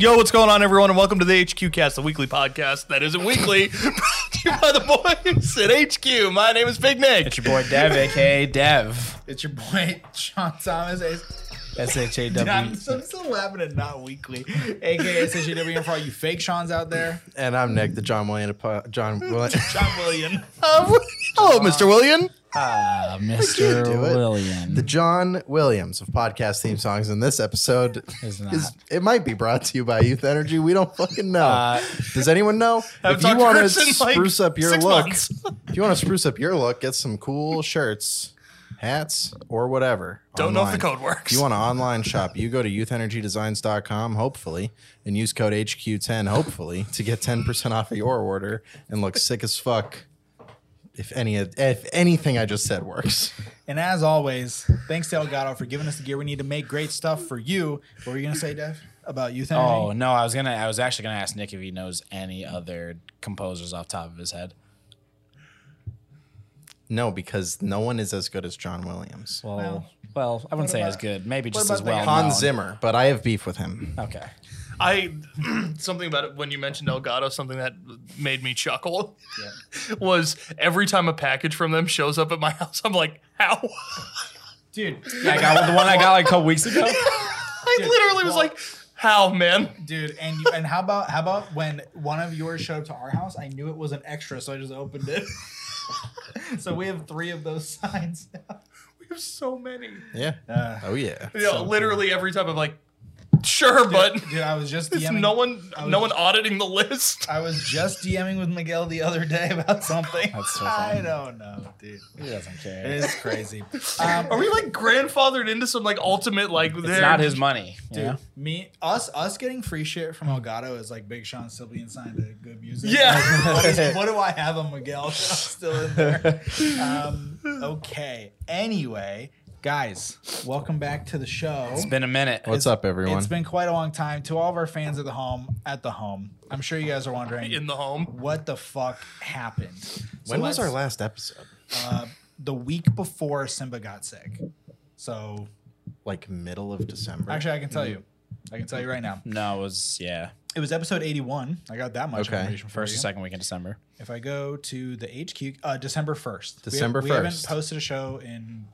Yo, what's going on, everyone, and welcome to the HQ Cast, the weekly podcast that isn't weekly, brought to you by the boys at HQ. My name is Big Nick. It's your boy Dev, aka Dev. It's your boy Shawn Thomas. S H A I'm, W. I'm still laughing at not weekly, aka SHW. And for all you fake Seans out there, And I'm Nick, the John William. John William. John William. Uh, hello, Mr. William. Ah, Mr. do it. William. the John Williams of podcast theme songs. in this episode Is is, it might be brought to you by Youth Energy. We don't fucking know. Uh, Does anyone know? If you want to in, like, spruce up your look, if you want to spruce up your look, get some cool shirts, hats, or whatever. Don't know if the code works. If you want to online shop, you go to youthenergydesigns.com, hopefully, and use code HQ10, hopefully, to get 10% off of your order and look sick as fuck. If any if anything I just said works. And as always, thanks to Elgato for giving us the gear we need to make great stuff for you. What were you gonna say, Dev, about youth energy? oh no, I was gonna. I was actually gonna ask Nick if he knows any other composers off top of his head. No, because no one is as good as John Williams. Well, Well, well, I wouldn't say about- as good. Maybe just as the well. Hans known. Zimmer, but I have beef with him. Okay. I something about it when you mentioned Elgato, something that made me chuckle was every time a package from them shows up at my house, I'm like, how? dude, Yeah, I got the one I got like a couple weeks ago. I Dude, literally was well- like, how, man? dude, and you, and how about how about when one of yours showed up to our house? I knew it was an extra, so I just opened it. so we have three of those signs. now. We have so many. Yeah. Uh, Oh yeah. You know, literally every time I'm like, sure, but dude, I was just DMing. no one, was- no one auditing the list. I was just DMing with Miguel the other day about something. That's so I don't know, dude. He doesn't care. It is crazy. Um, Are we like grandfathered into some like ultimate like? It's not his money. dude, Yeah. me, us, us getting free shit from Elgato is like Big Sean still being signed to good music. Yeah. what, is, what do I have on Miguel? I'm still in there. Um, okay. Anyway, guys, welcome back to the show. It's been a minute. What's up, everyone? It's been quite a long time. To all of our fans at the home, at the home, I'm sure you guys are wondering in the home. what the fuck happened. So when was our last episode? uh, the week before Simba got sick. So Like middle of December. actually, I can tell you. I can tell you right now. No, it was yeah. It was episode 81. I got that much Okay. information First you. or second week in December. If I go to the HQ, uh, December 1st. We- first, we, haven't posted a show in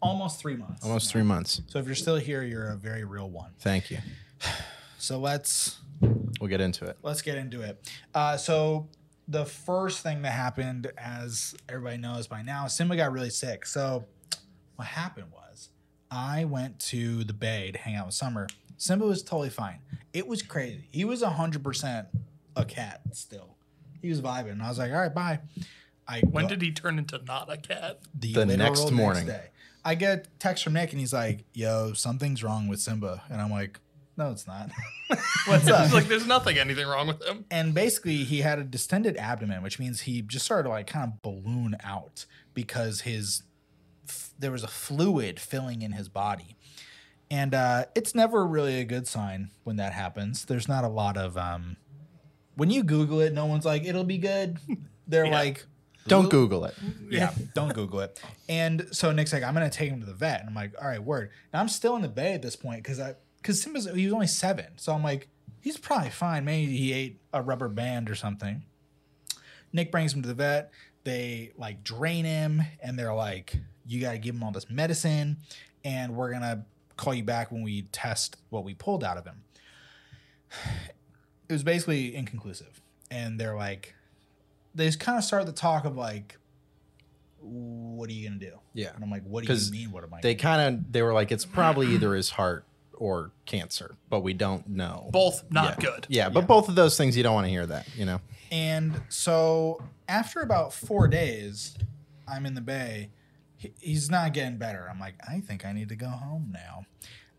almost three months. Almost three months. So if you're still here, you're a very real one. Thank you. So let's We'll get into it. let's get into it. Uh, so the first thing that happened, as everybody knows by now, Simba got really sick. So what happened was I went to the Bay to hang out with Summer. Simba was totally fine. It was crazy. He was hundred percent a cat still. He was vibing. And I was like, all right, bye. I When go- did he turn into not a cat? the, The literal next morning. day. I get text from Nick and he's like, "Yo, something's wrong with Simba," and I'm like, "No, it's not. What's up?" Like, there's nothing, anything wrong with him. and basically, he had a distended abdomen, which means he just started to like kind of balloon out because his f- there was a fluid filling in his body, and uh, it's never really a good sign when that happens. There's not a lot of um, when you Google it, no one's like, "It'll be good." They're Yeah. like. Don't Google it. Yeah, don't Google it. And so Nick's like, I'm gonna take him to the vet, and I'm like, all right, word. I'm still in the bay at this point because I because Simba's he was only seven, so I'm like, he's probably fine. Maybe he ate a rubber band or something. Nick brings him to the vet. They like drain him, and they're like, you got to give him all this medicine, and we're gonna call you back when we test what we pulled out of him. It was basically inconclusive, and they're like, they just kind of start the talk of like, what are you gonna do? Yeah. And I'm like, what do 'Cause you mean? What am I? They kind of they were like it's probably either his heart or cancer, but we don't know. Both not yeah. good. Yeah, but both of those things you don't want to hear that, you know. And so after about four days, I'm in the bay. He's not getting better. I'm like, I think I need to go home now.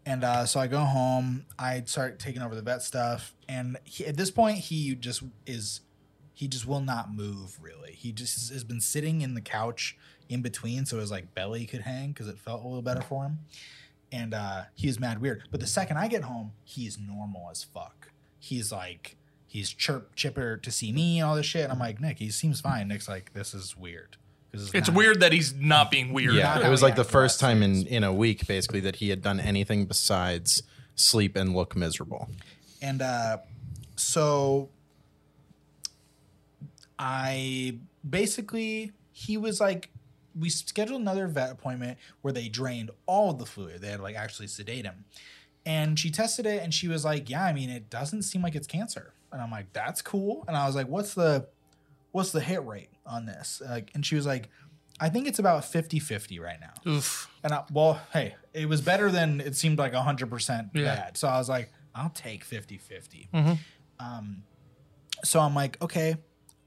And uh, so I go home. I start taking over the vet stuff. And he, at this point, he just is, he just will not move really. He just has been sitting in the couch in between so his like belly could hang because it felt a little better for him. And uh, he is mad weird. But the second I get home, he's normal as fuck. He's like, he's chirp chipper to see me and all this shit. And I'm like, Nick, he seems fine. Nick's like, this is weird. 'Cause It's not- weird that he's not being weird. Yeah, it was like the first time in in a week basically that he had done anything besides sleep and look miserable. And uh, so I basically, he was like, we scheduled another vet appointment where they drained all the fluid. They had like actually sedate him. And she tested it and she was like, Yeah, I mean, it doesn't seem like it's cancer. And I'm like, That's cool. And I was like, What's the what's the hit rate on this? Like, and she was like, I think it's about 50 50 right now. Oof. And I, well, hey, it was better than it seemed like 100% Yeah. bad. So I was like, I'll take 50 50. Mhm. Um, so I'm like, okay,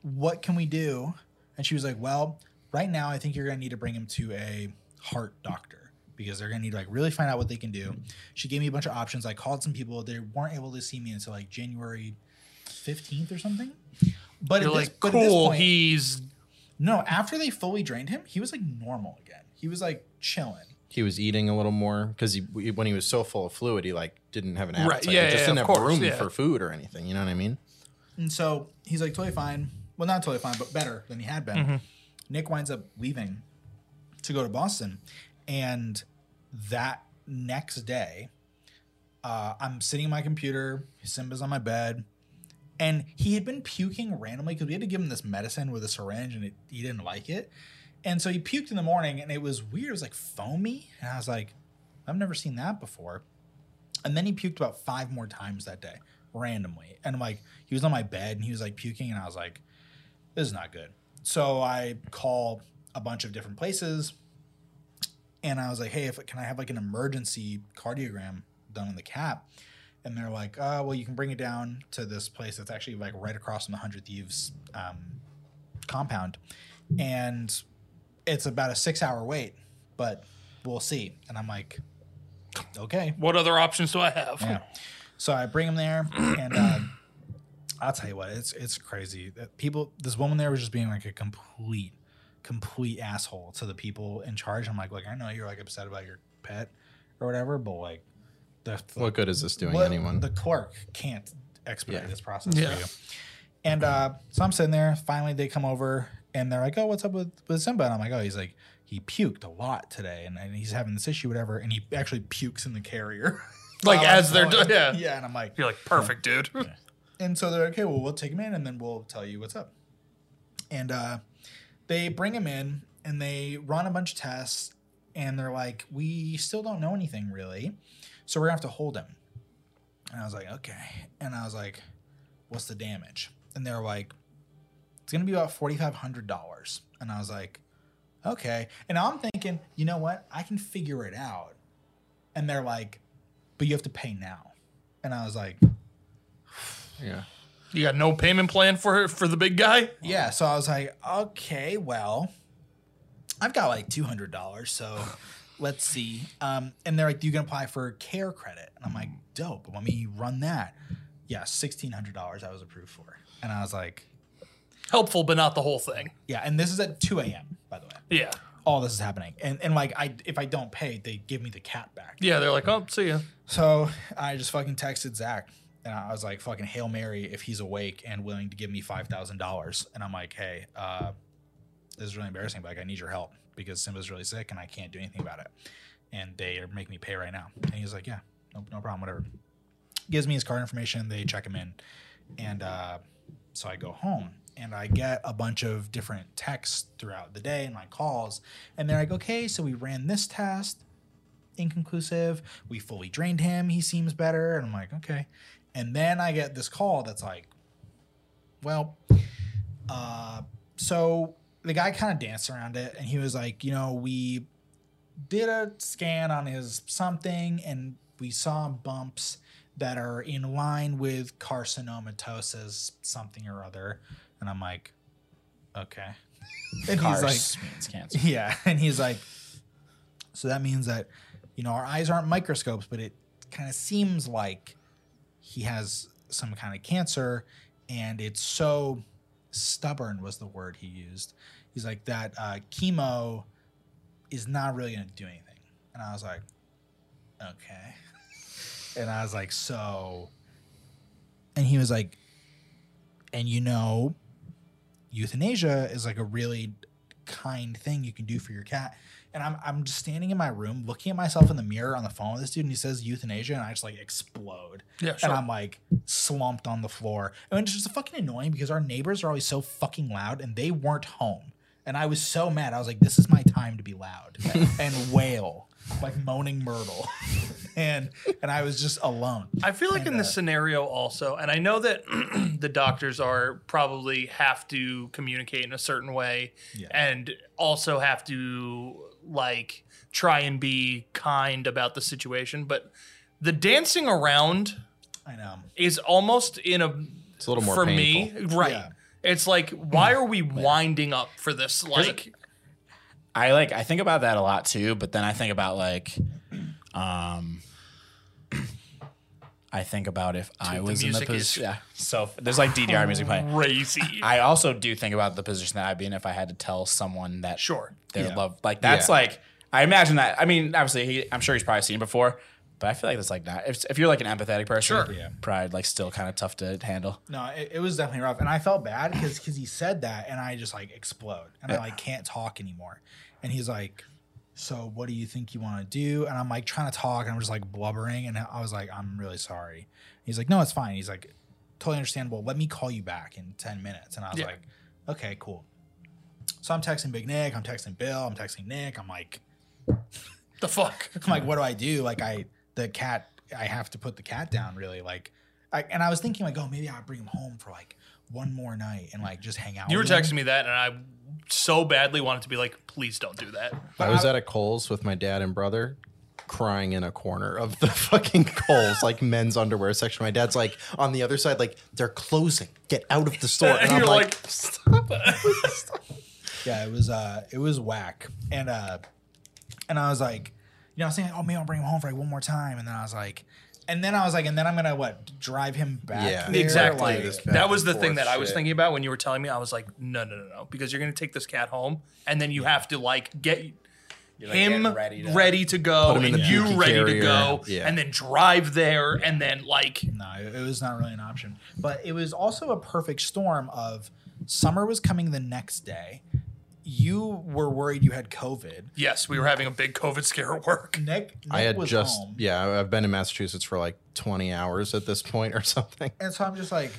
what can we do? And she was like, well, right now, I think you're going to need to bring him to a heart doctor because they're going to need to like really find out what they can do. She gave me a bunch of options. I called some people. They weren't able to see me until like January 15th or something. But You're at this, like, but this cool. point- He's no, after they fully drained him, he was like normal again. He was like chilling. He was eating a little more because he, when he was so full of fluid, he like didn't have an Right, appetite. yeah, he just yeah, didn't have course, room yeah. for food or anything. You know what I mean? And so he's like totally fine. Well, not totally fine, but better than he had been. Nick winds up leaving to go to Boston. And that next day, uh, I'm sitting in my computer. Simba's on my bed. And he had been puking randomly because we had to give him this medicine with a syringe and it, he didn't like it. And so he puked in the morning and it was weird. It was like foamy. And I was like, I've never seen that before. And then he puked about five more times that day, randomly. And like he was on my bed and he was like puking, and I was like, this is not good. So I call a bunch of different places, and I was like, hey, if can I have like an emergency cardiogram done on the cap? And they're like, uh, well, you can bring it down to this place that's actually like right across from the Hundred Thieves um, compound, and it's about a six-hour wait, but we'll see. And I'm like, okay, what other options do I have? yeah. So I bring him there, and uh, I'll tell you what, it's it's crazy. That People, this woman there was just being like a complete, complete asshole to the people in charge. I'm like, look, I know you're like upset about your pet or whatever, but like, the, the What good is this doing what- anyone? The clerk can't expedite Yeah. this process Yeah. for you. And uh, so I'm sitting there. Finally, they come over and they're like, "Oh, what's up with with Simba?" And I'm like, "Oh, he's like he puked a lot today, and, and he's having this issue, whatever." And he actually pukes in the carrier, Like, while as they're going. do- yeah. yeah. And I'm like, You're like, perfect, dude. And so they're like, okay, well, we'll take him in and then we'll tell you what's up. And uh, they bring him in and they run a bunch of tests and they're like, we still don't know anything really. So we're going to have to hold him. And I was like, okay. And I was like, what's the damage? And they're like, it's going to be about $4,500. And I was like, okay. And I'm thinking, you know what? I can figure it out. And they're like, but you have to pay now. And I was like, yeah. You got no payment plan for for the big guy? Yeah, so I was like, okay, well, I've got like two hundred dollars, so let's see. Um, and they're like, you can apply for care credit, and I'm like, dope. Let me run that. Yeah, sixteen hundred dollars I was approved for, and I was like, Helpful, but not the whole thing. yeah. And this is at two a.m. by the way. Yeah. All this is happening, and and like I, if I don't pay, they give me the cat back. Yeah, they're like, oh, see ya. So I just fucking texted Zach and I was like, fucking Hail Mary if he's awake and willing to give me $5,000. And I'm like, hey, uh, this is really embarrassing, but like, I need your help because Simba's really sick and I can't do anything about it. And they are making me pay right now. And he's like, yeah, no, no problem, whatever. Gives me his card information. They check him in. And uh, so I go home and I get a bunch of different texts throughout the day and my calls. And they're like, okay, so we ran this test inconclusive. We fully drained him. He seems better. And I'm like, okay. And then I get this call that's like, well, uh, so the guy kind of danced around it and he was like, you know, we did a scan on his something and we saw bumps that are in line with carcinomatosis, something or other. And I'm like, okay. And Cars he's like, means cancer. yeah, and he's like, so that means that, you know, our eyes aren't microscopes, but it kind of seems like he has some kind of cancer, and it's so stubborn was the word he used. He's like that uh, chemo is not really going to do anything, and I was like, okay, and I was like, so, and he was like, and you know, euthanasia is like a really kind thing you can do for your cat And I'm I'm just standing in my room looking at myself in the mirror on the phone with this dude, and he says euthanasia, and I just like explode. Yeah, sure. And I'm like slumped on the floor. And it's just fucking annoying because our neighbors are always so fucking loud and they weren't home. And I was so mad. I was like, this is my time to be loud and wail, like moaning Myrtle. and and I was just alone. I feel like in And, this uh, scenario also, and I know that the doctors are probably have to communicate in a certain way Yeah. and also have to like try and be kind about the situation, but the dancing around I know. is almost in a It's a little more for painful. me, right. Yeah. It's like why are we winding up for this like I like I think about that a lot too, but then I think about like um I think about if I the was in the position. Yeah. So there's like DDR music playing. crazy. I also do think about the position that I'd be in if I had to tell someone that Sure. their Yeah. love like that's Yeah. like I imagine that I mean obviously he, I'm sure he's probably seen it before, but I feel like that's like not if, if you're like an empathetic person, Sure. Yeah. probably like still kind of tough to handle. No, it, it was definitely rough, and I felt bad because because he said that, and I just like explode, and I like can't talk anymore. And he's like, "So what do you think you want to do?" And I'm like trying to talk, and I'm just like blubbering, and I was like, "I'm really sorry." He's like, "No, it's fine." He's like, "Totally understandable. Let me call you back in ten minutes." And I was Yeah. like, "Okay, cool." So I'm texting Big Nick, I'm texting Bill, I'm texting Nick. I'm like, The fuck. I'm like, what do I do? Like, I the cat, I have to put the cat down. Really, like, I, and I was thinking like, oh, maybe I'll bring him home for like one more night and like just hang out. You were with him. texting me that and I so badly wanted to be like, please don't do that. I was at a Kohl's with my dad and brother crying in a corner of the fucking Kohl's, like men's underwear section. My dad's like on the other side, like, they're closing. Get out of the store. And And I'm you're like, like, Yeah, it was uh, it was whack, and uh, and I was like, you know, I was saying, oh, maybe I'll bring him home for like one more time, and then I was like, and then I was like, and then I'm gonna what drive him back? Yeah. there? Exactly. Like, back that was the thing forth that I was thinking about when you were telling me. I was like, no, no, no, no, because you're gonna take this cat home, and then you have to like get like, him getting ready ready to, to- go Put him in and you dookie ready to go, Yeah. and then drive there, and then like, no, it, it was not really an option. But it was also a perfect storm of summer was coming the next day. You were worried you had COVID. yes, we were having a big COVID scare at work. Nick, Nick I had was just, home. yeah, I've been in Massachusetts for like 20 hours at this point or something. And so I'm just like,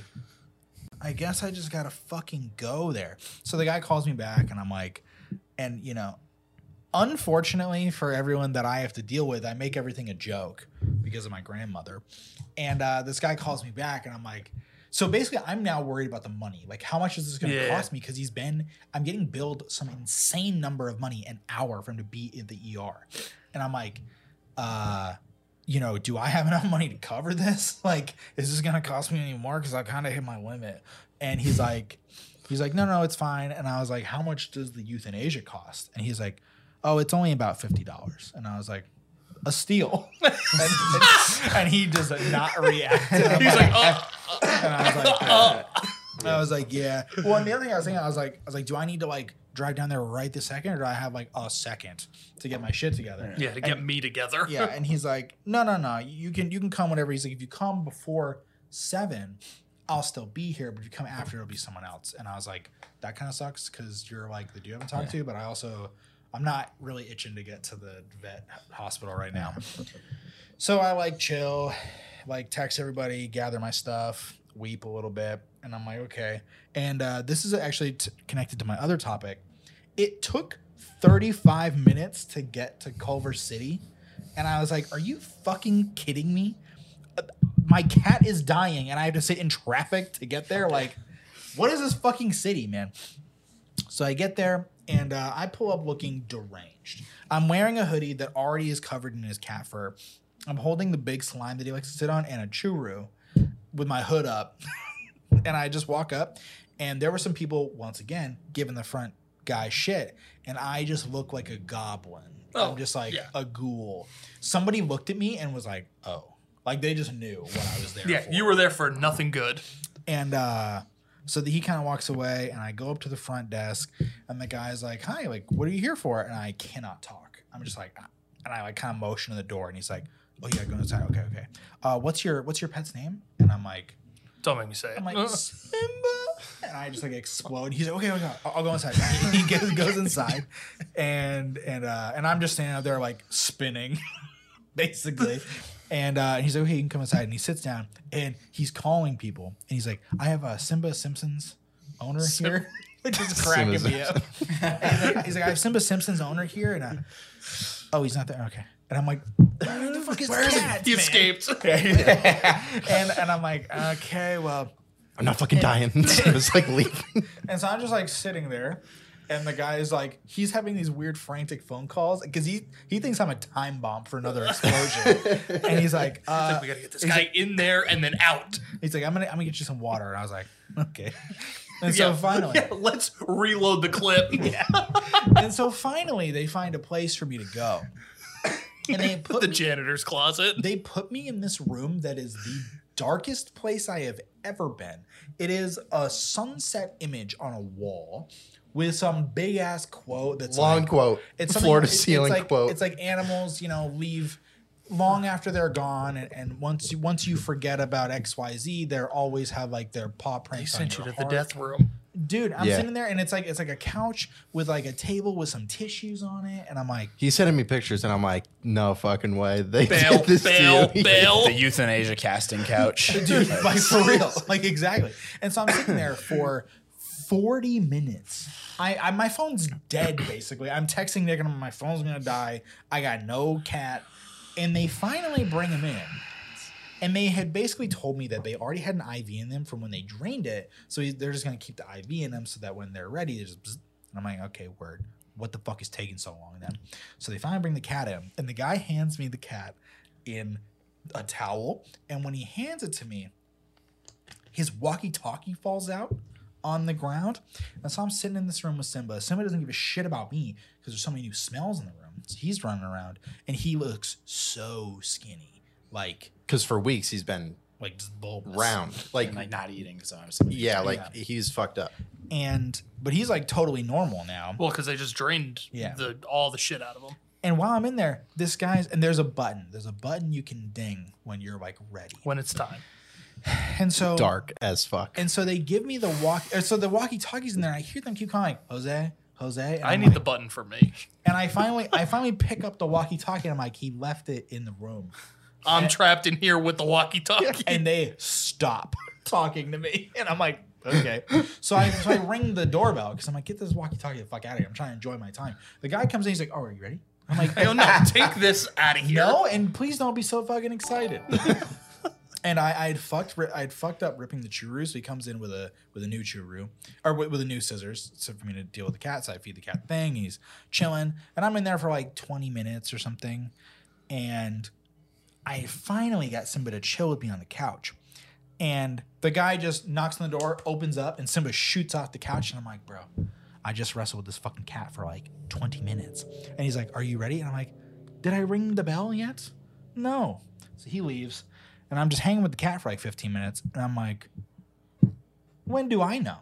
I guess I just gotta fucking go there. So the guy calls me back, and I'm like, and you know, unfortunately for everyone that I have to deal with, I make everything a joke because of my grandmother. And uh, this guy calls me back, and I'm like, so basically, I'm now worried about the money. Like, how much is this gonna Yeah. cost me? Because he's been, I'm getting billed some insane number of money an hour for him to be in the ER, and I'm like, uh you know, do I have enough money to cover this? Like, is this gonna cost me any more? Because I kind of hit my limit. And he's like, he's like, no, no, it's fine. And I was like, how much does the euthanasia cost? And he's like, oh, it's only about fifty dollars. And I was like, a steal. and, and- and he does not react. He's like, oh, and I was like, uh, I was like, yeah. Well, and the other thing I was thinking, I was like, I was like, do I need to like drive down there right this second, or do I have like a second to get my shit together? yeah, to get me together. yeah and he's like no no no you can you can come whenever he's like if you come before seven i'll still be here but if you come after it'll be someone else and i was like that kind of sucks because you're like the dude i haven't talked to but i also i'm not really itching to get to the vet hospital right now so i like chill like text everybody gather my stuff weep a little bit and i'm like okay and uh, this is actually t- connected to my other topic it took 35 minutes to get to culver city and I was like, "Are you fucking kidding me? Uh, My cat is dying, and I have to sit in traffic to get there. Like, what is this fucking city, man?" So I get there, and uh, I pull up looking deranged. I'm wearing a hoodie that already is covered in his cat fur. I'm holding the big slime that he likes to sit on and a churu with my hood up. and I just walk up, and there were some people once again giving the front guy shit, and I just look like a goblin. Oh, I'm just like yeah. a ghoul. Somebody looked at me and was like, "Oh," like they just knew what I was there. Yeah, for. you were there for nothing good. And uh, so the, he kind of walks away, and I go up to the front desk, and the guy's like, "Hi, like, what are you here for?" And I cannot talk. I'm just like, and I like kind of motion to the door, and he's like, "Oh yeah, go inside. Okay, okay. Uh, what's your what's your pet's name?" And I'm like, Don't make me say it. I'm like Simba. and I just like explode. He's like, okay, okay I'll, I'll go inside. he goes, goes inside, and and uh, and I'm just standing out there like spinning, basically. And uh, he's like, okay, you can come inside. And he sits down and he's calling people. And he's like, I have a Simba Simpsons owner here, which is cracking Simba me up. He's, like, he's like, I have Simba Simpsons owner here, and uh, oh, he's not there. Okay. And I'm like, where the fuck is the cat? He man?" escaped. and and I'm like, okay, well. I'm not fucking dying. it's like leaving. And so I'm just like sitting there, and the guy is like, he's having these weird frantic phone calls because he he thinks I'm a time bomb for another explosion. and he's like, uh, we gotta get this guy in there and then out. he's like, I'm gonna I'm gonna get you some water. And I was like, okay. And so finally, Yeah, let's reload the clip. and so finally, they find a place for me to go, and they put the janitor's closet. they put me in this room that is the darkest place I have ever been. It is a sunset image on a wall with some big ass quote that's Long like, quote. It's floor to ceiling it's like, quote. It's like animals, you know, leave long after they're gone, and, and once you once you forget about X Y Z, they always have like their paw They sent on you your to the death room. dude. I'm Yeah. sitting there, and it's like it's like a couch with like a table with some tissues on it, and I'm like, He's sending me pictures, and I'm like, no fucking way. They Bail, did this bail, to you. bail. The euthanasia casting couch. dude, like for real, like exactly. And so I'm sitting there for 40 minutes. I, I my phone's dead basically. I'm texting Nick and my phone's gonna die. I got no cat, and they finally bring him in. And they had basically told me that they already had an IV in them from when they drained it, so they're just gonna keep the IV in them so that when they're ready, they just. And I'm like, okay, word. What the fuck is taking so long then? So they finally bring the cat in, and the guy hands me the cat in a towel, and when he hands it to me, his walkie-talkie falls out on the ground. And so I'm sitting in this room with Simba. Simba doesn't give a shit about me because there's so many new smells in the room. So he's running around, and he looks so skinny, like Because for weeks he's been like just bulbous. round. Like, and like not eating because I was. yeah, like Yeah. he's fucked up. And but he's like totally normal now. Well, because they just drained Yeah. the all the shit out of him. And while I'm in there, this guy's and there's a button. There's a button you can ding when you're like ready. When it's time. And so Dark as fuck. And so they give me the walk. Uh, so the walkie-talkies in there. I hear them keep calling Jose, Jose. And I I'm need like- the button for me. And I finally, I finally pick up the walkie-talkie. and I'm like, he left it in the room, I'm trapped in here with the walkie-talkie. and they stop talking to me, and I'm like, okay. So I, so I ring the doorbell because I'm like, get this walkie-talkie the fuck out of here. I'm trying to enjoy my time. The guy comes in, he's like, oh, are you ready? I'm like, I don't. Take this out of here. no, and please don't be so fucking excited. And I, I'd fucked, I'd fucked up ripping the churu. So he comes in with a with a new churu, or with, with a new scissors, so for me to deal with the cat. So I feed the cat thing. He's chilling, and I'm in there for like 20 minutes or something, and I finally got Simba to chill with me on the couch. And the guy just knocks on the door, opens up, and Simba shoots off the couch. And I'm like, bro, I just wrestled with this fucking cat for like 20 minutes. And he's like, Are you ready? And I'm like, Did I ring the bell yet? No. So he leaves. And I'm just hanging with the cat for like 15 minutes. And I'm like, When do I know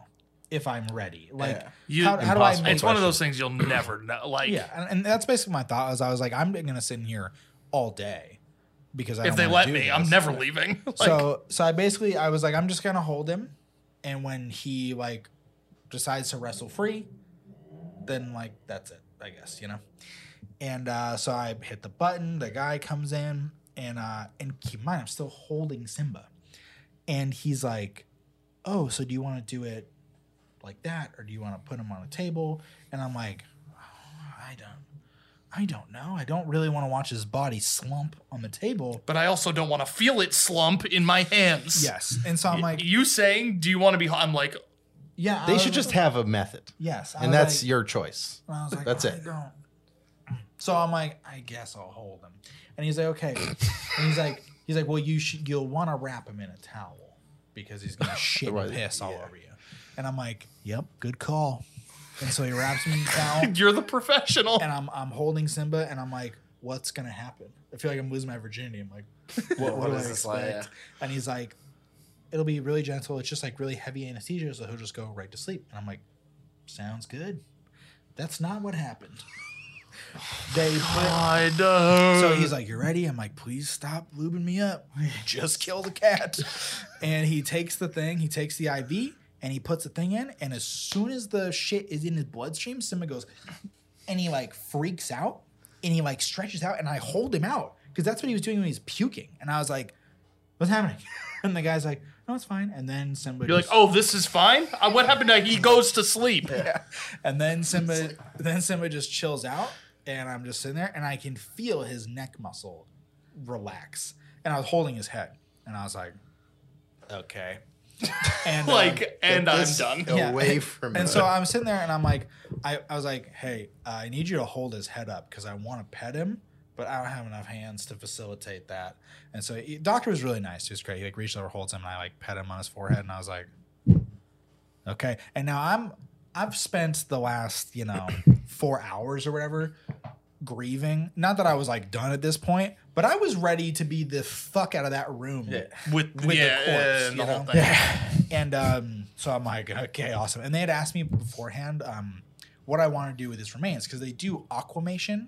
if I'm ready? Like, Yeah. You- how, how do I Impossible. make It's one of those things you'll never know. Like, Yeah. And, and that's basically my thought. Was I was like, I'm going to sit in here all day because I if don't they let do me, I'm never leaving. Like, so so I basically I was like I'm just gonna hold him, and when he like decides to wrestle free, then like that's it I guess you know, and uh, so I hit the button. The guy comes in, and uh, and keep in mind I'm still holding Simba, and he's like, oh so do you want to do it like that or do you want to put him on a table? And I'm like, "Oh, I don't. I don't know. I don't really want to watch his body slump on the table. but I also don't want to feel it slump in my hands. Yes. And so I'm like, you saying, "Do you want to be?" I'm like, yeah. I They was- should just have a method, Yes. I and that's like- your choice. I was like, that's I it. Don't. So I'm like, I guess I'll hold him. And he's like, okay. and he's like, he's like, well, you should, you'll want to wrap him in a towel because he's gonna shit and piss all yeah. over you. And I'm like, yep, good call. And so he wraps him in a towel, "You're the professional." and I'm I'm holding Simba, and I'm like, what's gonna happen? I feel like I'm losing my virginity. I'm like, what, What do is I this like? expect? And he's like, it'll be really gentle. It's just like really heavy anesthesia, so he'll just go right to sleep. And I'm like, sounds good. That's not what happened. They put, so he's like, "You ready?" I'm like, "Please stop lubing me up. Just kill the cat." And he takes the thing, he takes the IV, and he puts the thing in, and as soon as the shit is in his bloodstream, Simba goes, and he like freaks out, and he like stretches out, and I hold him out because that's what he was doing when he was puking, and I was like, "What's happening?" And the guy's like, "No, it's fine." And then Simba, You're like, oh, this is fine. Uh, what happened? To he goes to sleep. and then Simba, then Simba just chills out, and I'm just sitting there, and I can feel his neck muscle relax, and I was holding his head, and I was like, okay, and uh, Like, and I'm done. Yeah. Away from and it. so I'm sitting there, and I'm like, I, I was like, hey, I need you to hold his head up because I want to pet him. But I don't have enough hands to facilitate that, and so he, doctor was really nice. He was great. He like reached over, holds him, and I like pet him on his forehead, and I was like, Okay. And now I'm I've spent the last, you know, four hours or whatever grieving. Not that I was like done at this point, but I was ready to be the fuck out of that room. With, With the yeah, corpse, and you the whole know? thing. And um, so I'm like, okay, awesome. And they had asked me beforehand um, what I want to do with his remains because they do aquamation,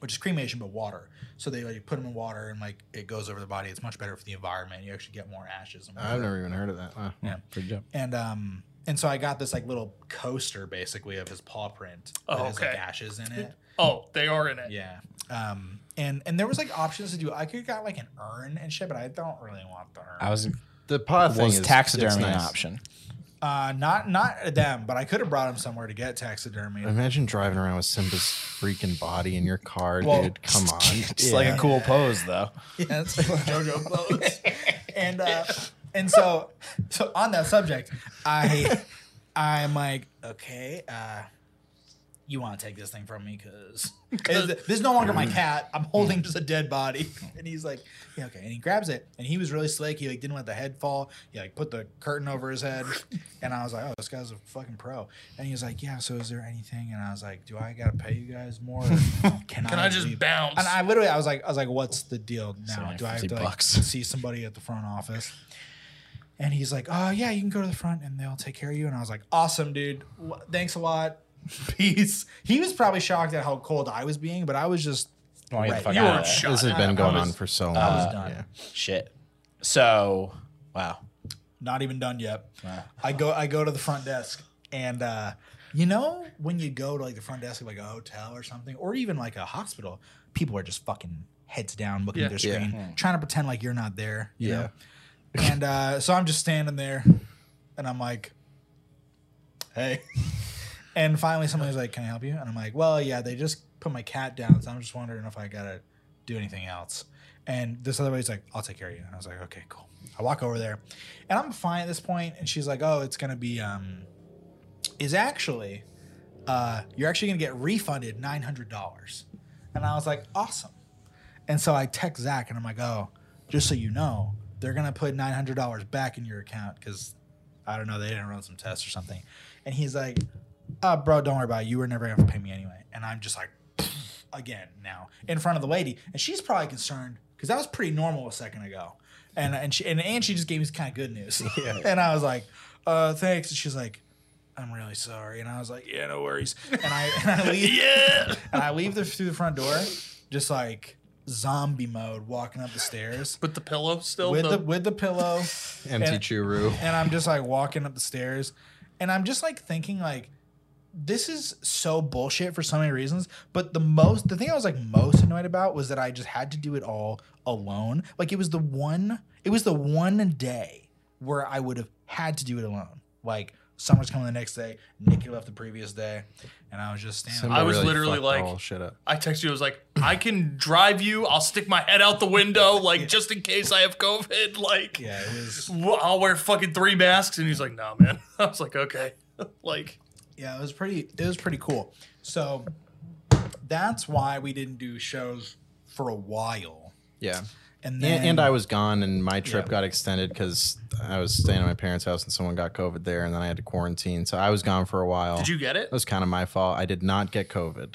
which is cremation but water. So they like put them in water and like it goes over the body. It's much better for the environment. You actually get more ashes. And I've never even heard of that. Wow. Yeah. Pretty dope. And um and so I got this like little coaster basically of his paw print that Oh, has like ashes in it. Oh, they are in it. Yeah. Um and and there was like options to do. I could have got like an urn and shit, but I don't really want the urn. I was The pod thing was is taxidermy an nice. option. uh not not them, but I could have brought him somewhere to get taxidermy. Imagine driving around with Simba's freaking body in your car, Well, dude. Come on. It's like a cool pose though. Yeah, it's like JoJo pose. and uh, and so so on that subject, I I'm like, okay, uh, you want to take this thing from me because this is no longer my cat. I'm holding just a dead body. And he's like, yeah, okay. And he grabs it, and he was really slick. He like didn't let the head fall. He like put the curtain over his head, and I was like, oh, this guy's a fucking pro. And he was like, yeah. So is there anything? And I was like, do I gotta pay you guys more? Can, Can I just leave? bounce? And I literally, I was like, I was like, what's the deal now? only Do I have to like, bucks. see somebody at the front office? And he's like, oh yeah, you can go to the front and they'll take care of you. And I was like, awesome, dude. L- Thanks a lot. Peace. He was probably shocked at how cold I was being, but I was just Want to get the fuck You out were of there. shot. This has been going was- on for so long. I was done. Yeah. Shit. So, wow. not even done yet. Wow. I go, I go to the front desk, and uh, you know when you go to like the front desk of like a hotel or something, or even like a hospital, people are just fucking heads down looking at their Yeah. screen, trying to pretend like you're not there. you Yeah. know? And uh, so I'm just standing there, and I'm like, "Hey." And finally, somebody's like, "Can I help you?" And I'm like, "Well, yeah, they just put my cat down, so I'm just wondering if I gotta do anything else." And this other lady's like, "I'll take care of you." And I was like, "Okay, cool." I walk over there, and I'm fine at this point. And she's like, "Oh, it's gonna be um, is actually, uh, you're actually gonna get refunded nine hundred dollars." And I was like, "Awesome." And so I text Zach, and I'm like, "Oh, just so you know, they're gonna put nine hundred dollars back in your account because I don't know, they didn't run some tests or something." And he's like, uh, bro, don't worry about it. You were never gonna pay me anyway. And I'm just like, again now in front of the lady, and she's probably concerned because that was pretty normal a second ago. And and she and, and she just gave me some kind of good news. and I was like, uh, thanks. And she's like, I'm really sorry. And I was like, yeah, no worries. And I and I leave yeah. and I leave the, through the front door, just like zombie mode, walking up the stairs With the pillow still. with the, the with the pillow Empty And- churu. and I'm just like walking up the stairs, and I'm just like thinking like, this is so bullshit for so many reasons. But the most, the thing I was like most annoyed about was that I just had to do it all alone. Like it was the one, it was the one day where I would have had to do it alone. Like summer's coming the next day, Nikki left the previous day, and I was just standing. Simba I was really literally fucked the like- whole shit up. I texted you. I was like, I can drive you. I'll stick my head out the window, like just in case I have COVID. Like, yeah, it was. well, I'll wear fucking three masks. And he's like, No, man. I was like, Okay. like, yeah, it was pretty. It was pretty cool. So that's why we didn't do shows for a while, Yeah. And then And, and I was gone, and my trip Yeah. got extended because I was staying at my parents' house, and someone got COVID there, and then I had to quarantine. So I was gone for a while. did you get it? It was kind of my fault. I did not get COVID.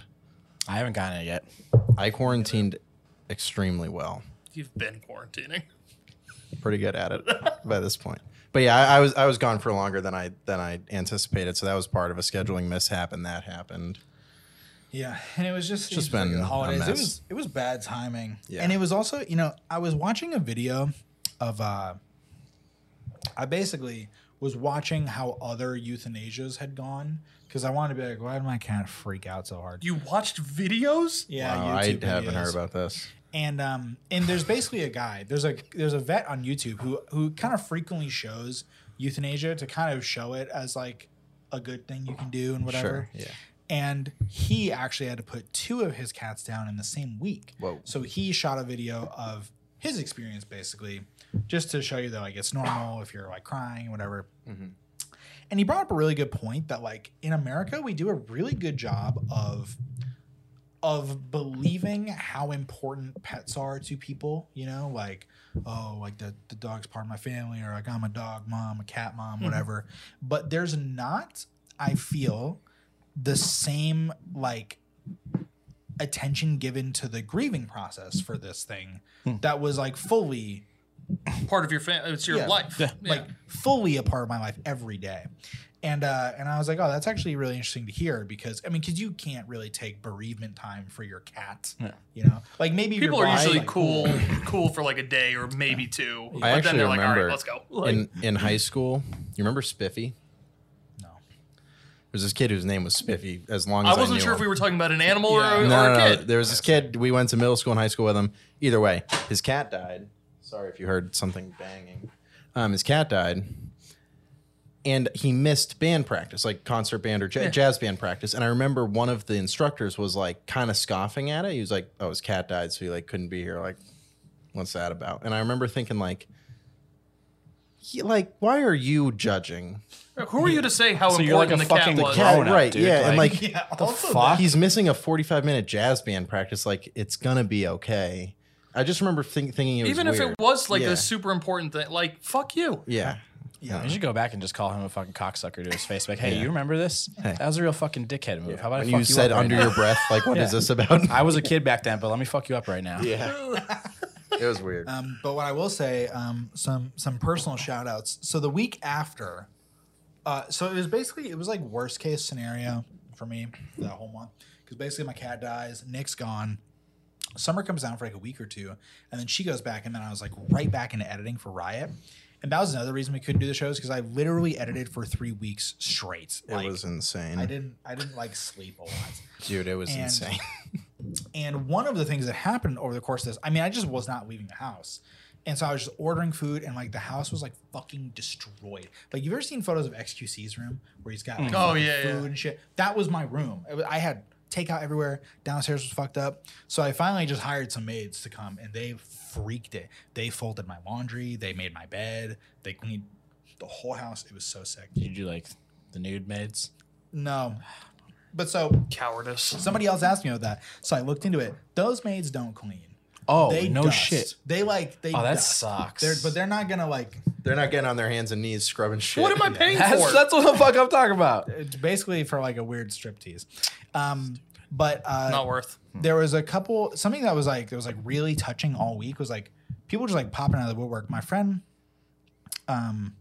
I haven't gotten it yet. I quarantined extremely well. You've been quarantining. Pretty good at it by this point. But yeah, I, I was I was gone for longer than I than I anticipated. So that was part of a scheduling mishap, and that happened. Yeah, and it was just just it was like been the a holidays. It was it was bad timing. Yeah. and it was also you know I was watching a video of uh, I basically was watching how other euthanasias had gone because I wanted to be like, why did my cat freak out so hard? You watched videos? Yeah, Wow, I YouTube haven't heard about this. And um, and there's basically a guy. There's a there's a vet on YouTube who who kind of frequently shows euthanasia to kind of show it as like a good thing you can do and whatever. Sure. Yeah. And he actually had to put two of his cats down in the same week. Whoa. So he shot a video of his experience basically, just to show you that like it's normal if you're like crying, whatever. Mm-hmm. And he brought up a really good point that like in America we do a really good job of of believing how important pets are to people, you know, like, oh, like the, the dog's part of my family, or like I'm a dog mom, a cat mom, mm-hmm. whatever. But there's not, I feel, the same like attention given to the grieving process for this thing that was like fully Part of your family. It's your Yeah. life. like fully a part of my life every day. And uh, and I was like, oh, that's actually really interesting to hear because I mean, because you can't really take bereavement time for your cat, you know, like maybe People are boss, usually like, cool, cool for like a day or maybe two. But I then they're like, all remember right, let's go. Like, in in high school. You remember Spiffy? Was this kid whose name was Spiffy. As long I as I, wasn't sure him. if we were talking about an animal Yeah. or, or No, a no, no. kid. There was this kid. We went to middle school and high school with him. Either way, his cat died. Sorry if you heard something banging. Um, his cat died, and he missed band practice, like concert band or ja- jazz band practice. And I remember one of the instructors was like kind of scoffing at it. He was like, "Oh, his cat died, so he like couldn't be here." Like, what's that about? And I remember thinking like. He, like, why are you judging? Who are you to say how So you're like important a the cat fucking was? cat- Grown up, right? dude, Yeah, and like- like Yeah, also fuck? he's missing a 45 minute jazz band practice like it's gonna be okay i just remember think, thinking it was Even if weird. it was like yeah. a super important thing, like fuck you. yeah Yeah. You should go back and just call him a fucking cocksucker to his face. Like, hey, Yeah. you remember this? Hey. That was a real fucking dickhead move. How about I fuck you said up right under now? your breath like what is Yeah. this about I was a kid back then, but let me fuck you up right now. yeah it was weird Um, but what I will say, um, some some personal shout outs. So the week after, uh, so it was basically it was like worst case scenario for me that whole month because basically my cat dies, Nick's gone. Summer comes down for like a week or two, and then she goes back, and then I was like right back into editing for Riot, and that was another reason we couldn't do the shows because I literally edited for three weeks straight. it Like, was insane I didn't I didn't like sleep a lot. dude it was And- insane And one of the things that happened over the course of this, I mean, I just was not leaving the house. And so I was just ordering food, and like the house was like fucking destroyed. Like, you've ever seen photos of XQC's room where he's got like, mm. Oh, fucking yeah, food yeah. and shit? That was my room. It was- I had takeout everywhere. Downstairs was fucked up. So I finally just hired some maids to come, and they freaked it. They folded my laundry, they made my bed, they cleaned the whole house. It was so sick. Did you like the nude maids? No. But so Cowardice. somebody else asked me about that. So I looked into it. Those maids don't clean. Oh, they no dust. shit. They like they. Oh, that dust. sucks. They're, but they're not gonna like. they're not getting on their hands and knees scrubbing shit What am I paying That's, for? that's what the fuck I'm talking about. It's basically for like a weird striptease. Um, but uh, Not worth. there was a couple something that was like that was like really touching all week was like people just like popping out of the woodwork. My friend, um,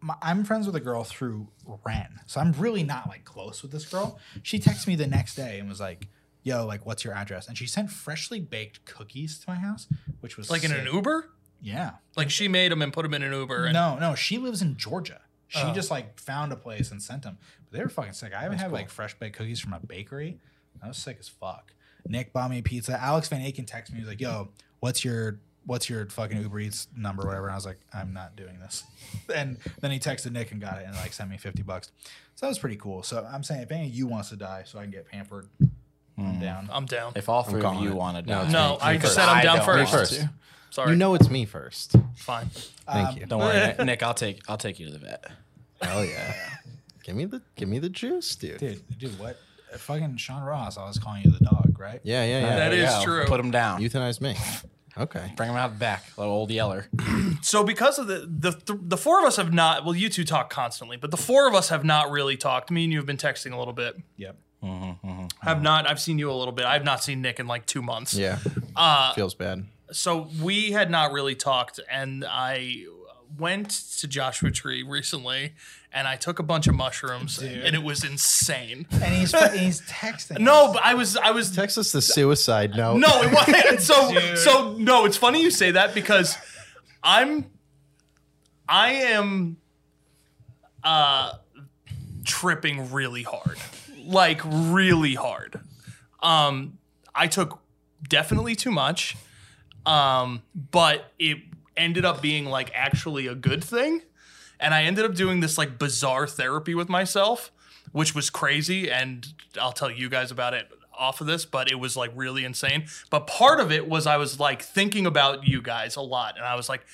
my, I'm friends with a girl through Ren, so I'm really not like close with this girl. She texted me the next day and was like, "Yo, like, what's your address?" And she sent freshly baked cookies to my house, which was Like in an. Uber? Yeah. Like she made them and put them in an Uber. And No, no, she lives in Georgia. She Oh. just like found a place and sent them. But they were fucking sick. I haven't had like fresh baked cookies from a bakery. That was sick as fuck. Nick bought me a pizza. Alex Van Aken texted me. He was like, "Yo, what's your what's your fucking Uber Eats number, or whatever?" And I was like, "I'm not doing this." and then he texted Nick and got it and like sent me fifty bucks. So that was pretty cool. So I'm saying, if any of you wants to die, so I can get pampered, I'm down. I'm down. If all three of calling you it. want to No, die. it's No, me. I just said I'm down first. want first. Sorry. you know it's me first Fine. thank Um, you Don't worry, Nick- Nick. I'll take I'll take you to the vet. hell yeah give me the give me the juice dude Dude, dude, what? Fucking Sean Ross. I was calling you the dog, right? yeah yeah yeah That There you is go. true. Put him down. euthanize me okay Bring him out the back, little old Yeller. So because of the the th- the four of us have not well you two talk constantly but the four of us have not really talked. Me and you have been texting a little bit. Yep. Have not I've seen you a little bit. I've not seen Nick in like two months. yeah Uh, feels bad so we had not really talked and I went to Joshua Tree recently and I took a bunch of mushrooms and it was insane. And he's he's texting. No, but I was I was text us the suicide note No, it wasn't. So so no, it's funny you say that because I'm I am uh, tripping really hard, like really hard. Um, I took definitely too much, um, but it ended up being like actually a good thing, and I ended up doing this like bizarre therapy with myself, which was crazy, and I'll tell you guys about it off of this, but it was like really insane. But part of it was I was like thinking about you guys a lot, and I was like,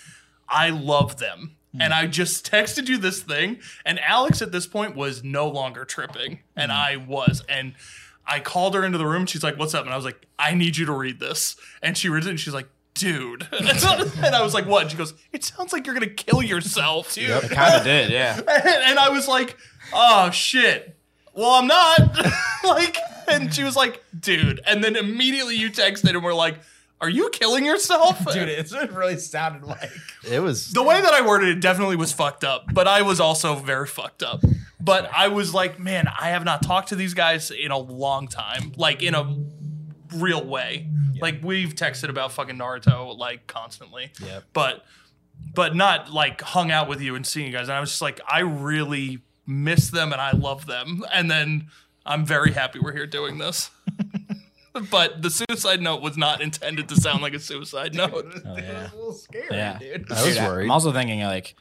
I love them. And hmm. I just texted you this thing, and Alex at this point was no longer tripping, and hmm. I was. And I called her into the room. She's like, "What's up?" And I was like, "I need you to read this." And she reads it, and she's like, "Dude," and I was like, "What?" And she goes, "It sounds like you're gonna kill yourself, dude." It kind of did, yeah. and I was like, "Oh shit." Well, I'm not. like, and she was like, "Dude," and then immediately you texted and were like, "Are you killing yourself?" Dude, it's it really sounded like. It was the way that I worded it definitely was fucked up, but I was also very fucked up. But I was like, man, I have not talked to these guys in a long time, like in a real way. Like we've texted about fucking Naruto like constantly, Yep. but but not like hung out with you and seeing you guys. And I was just like, I really miss them and I love them. And then I'm very happy we're here doing this. but the suicide note was not intended to sound like a suicide note. Oh, yeah. a little scary, Yeah. dude. I was Dude, worried. I'm also thinking like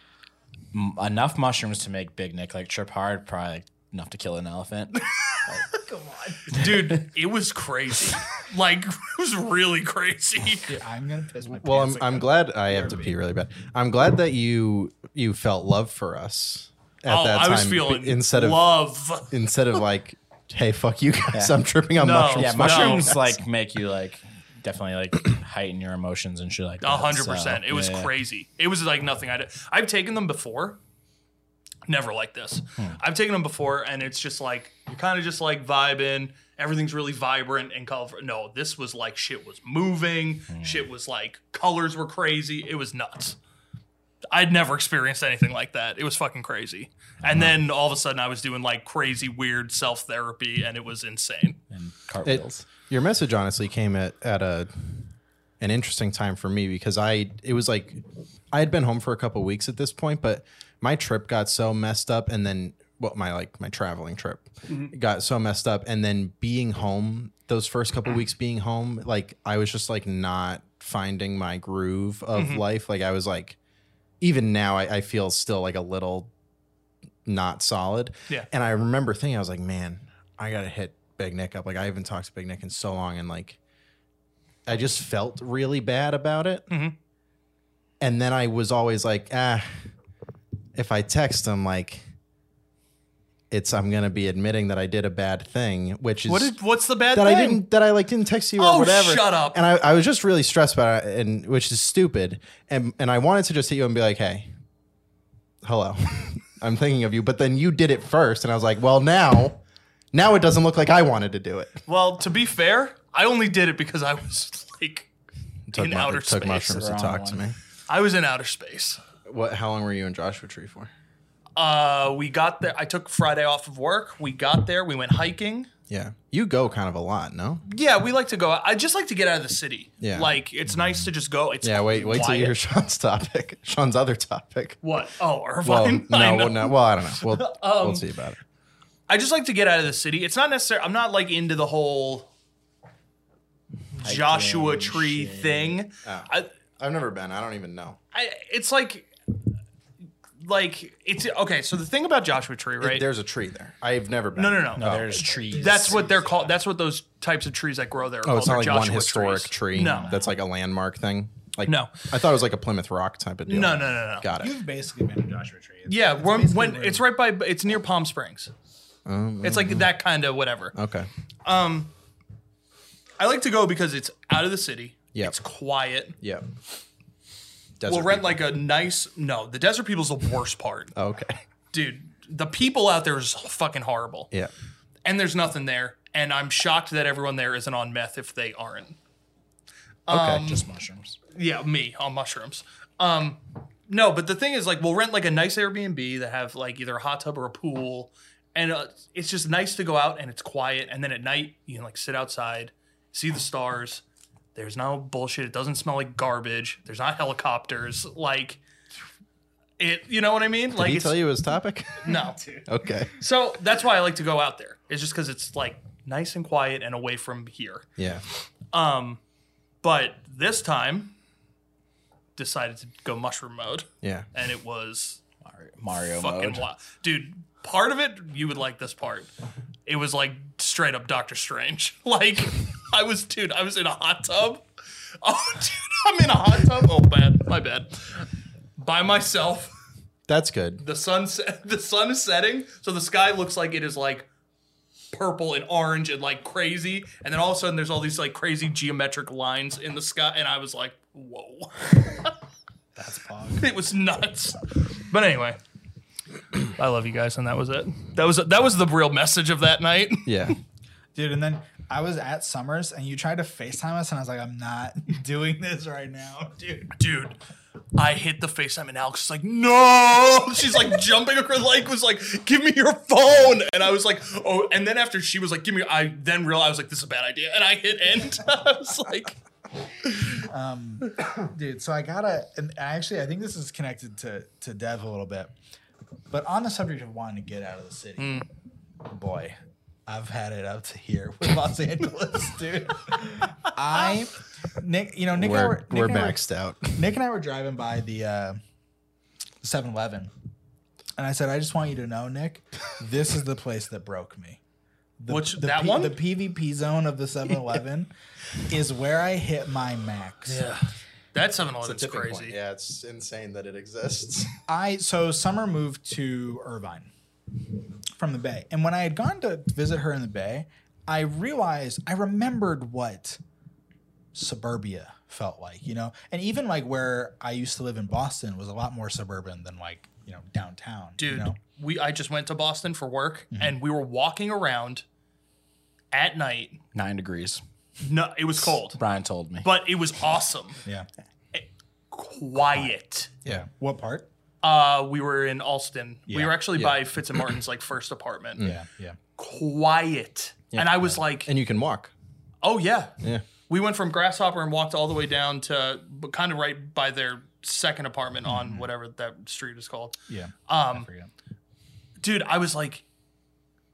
m- enough mushrooms to make Big Nick like trip hard, probably like, enough to kill an elephant. Come on. dude it was crazy like it was really crazy Dude, I'm gonna piss my well. I'm I'm glad I have to pee really bad. I'm glad that you you felt love for us at oh that i time was feeling instead of love instead of like, hey, fuck you guys, Yeah. I'm tripping on No. mushrooms. yeah, No. mushrooms like make you like definitely like heighten your emotions and shit like that. A hundred so, percent. It was yeah, yeah. crazy. It was like nothing I did. I've taken them before. Never like this. Hmm. I've taken them before, and it's just like you're kind of just like vibing. Everything's really vibrant and colorful. No, this was like shit was moving. Hmm. Shit was like colors were crazy. It was nuts. I'd never experienced anything like that. It was fucking crazy. And uh-huh. then all of a sudden, I was doing like crazy, weird self therapy, and it was insane. and It, cartwheels. your message honestly came at, at a an interesting time for me because I it was like I had been home for a couple weeks at this point, but my trip got so messed up and then well my like my traveling trip mm-hmm. got so messed up and then being home those first couple mm-hmm. weeks being home like I was just like not finding my groove of mm-hmm. life like I was like even now I, I feel still like a little not solid Yeah. and I remember thinking I was like man I gotta hit Big Nick up like I haven't talked to Big Nick in so long and like I just felt really bad about it Mhm. and then I was always like, ah, if I text him, like, it's I'm gonna be admitting that I did a bad thing, which is What did? What's the bad thing? that thing? I didn't that I like didn't text you or Oh, whatever. shut up. And I, I was just really stressed about it, and which is stupid. And and I wanted to just hit you and be like, hey, hello, I'm thinking of you. But then you did it first, and I was like, well, now, now it doesn't look like I wanted to do it. Well, to be fair, I only did it because I was like Took, in mu- outer took space. mushrooms to Wrong talk to me. I was in outer space. What? How long were you in Joshua Tree for? Uh, we got there. I took Friday off of work. We got there. We went hiking. Yeah, you go kind of a lot, no? Yeah, we like to go. I just like to get out of the city. Yeah. like it's nice to just go. It's Yeah, wait, wait till you hear Shawn's topic. Shawn's other topic. what? Oh, Well, Irvine. no, I know. well, no, well, I don't know. We'll Um, we'll see about it. I just like to get out of the city. It's not necessarily. I'm not like into the whole Joshua Tree thing. Oh. I, I've never been. I don't even know. I, it's like, like it's okay. So the thing about Joshua Tree, right? There's a tree there. I've never been. no, no, no, No, there's trees. That's what they're called. That's what those types of trees that grow there. Are Oh, it's not like They're one Joshua historic trees. tree. No, that's like a landmark thing. Like No. I thought it was like a Plymouth Rock type of deal. no, no, no, no. Got it. You've basically been to Joshua Tree. It's- Yeah, it's when, basically when where- it's right by, it's near Palm Springs. Um, It's like that kind of whatever. okay. Um, I like to go because it's out of the city. Yep. It's quiet. Yeah. We'll rent like a nice. No, the desert people's the worst part, Okay. dude. The people out there is fucking horrible, Yeah. and there's nothing there. And I'm shocked that everyone there isn't on meth if they aren't. Okay. just mushrooms. Yeah, me on mushrooms. Um, no, but the thing is, like, we'll rent like a nice Airbnb that have like either a hot tub or a pool, and uh, it's just nice to go out and it's quiet. And then at night, you can like sit outside, see the stars. There's no bullshit. It doesn't smell like garbage. There's not helicopters. Like, It, you know what I mean? Did like, he tell you his topic? no. okay. So that's why I like to go out there. It's just because it's like nice and quiet and away from here. Yeah. Um, but this time, decided to go mushroom mode, Yeah. and it was Mario fucking mode. wild, dude. Part of it, you would like this part. It was like straight up Doctor Strange. Like I was, dude. I was in a hot tub. Oh, dude, I'm in a hot tub. Oh, bad. My bad. By myself. That's good. The sun, se- the sun is setting, so the sky looks like it is like purple and orange and like crazy. And then all of a sudden, there's all these like crazy geometric lines in the sky, and I was like, whoa. That's pog. it was nuts. But anyway, I love you guys, and that was it. That was that was the real message of that night. Yeah. Dude, and then I was at Summers and you tried to FaceTime us and I was like, I'm not doing this right now, dude. Dude, I hit the FaceTime and Alex is like, no. She's like jumping across like was like, give me your phone. And I was like, oh, and then after she was like, give me I then realized I was like, this is a bad idea. And I hit end. I was like, um, Dude, so I gotta and I actually I think this is connected to to Dev a little bit. But on the subject of wanting to get out of the city, hmm. boy, I've had it up to here with Los Angeles, dude. I Nick, you know, Nick and I We're, were, Nick we're and I were- maxed out. Nick and I were driving by the uh, 7-Eleven, and I said, "I just want you to know, Nick, this is the place that broke me. The, Which- the that one? The PvP zone of the 7-Eleven is where I hit my max. yeah. That 7 Eleven's Tipping crazy. point. Yeah, it's insane that it exists. I so Summer moved to Irvine from the Bay, and when I had gone to visit her in the Bay, I realized I remembered what suburbia felt like, you know, and even like where I used to live in Boston was a lot more suburban than like you know downtown, Dude, You know? we I just went to Boston for work Mm-hmm. and we were walking around at night. Nine degrees. No, it was cold. Brian told me. But it was awesome. Yeah. Quiet. yeah. What part? Uh, we were in Allston. We were actually yeah. by Fitz and Martin's like first apartment. Yeah, yeah. Quiet. And I was like, And you can walk. oh yeah. Yeah. We went from Grasshopper and walked all the way down to but kind of right by their second apartment on whatever that street is called. Yeah. Um, forget. dude, I was like,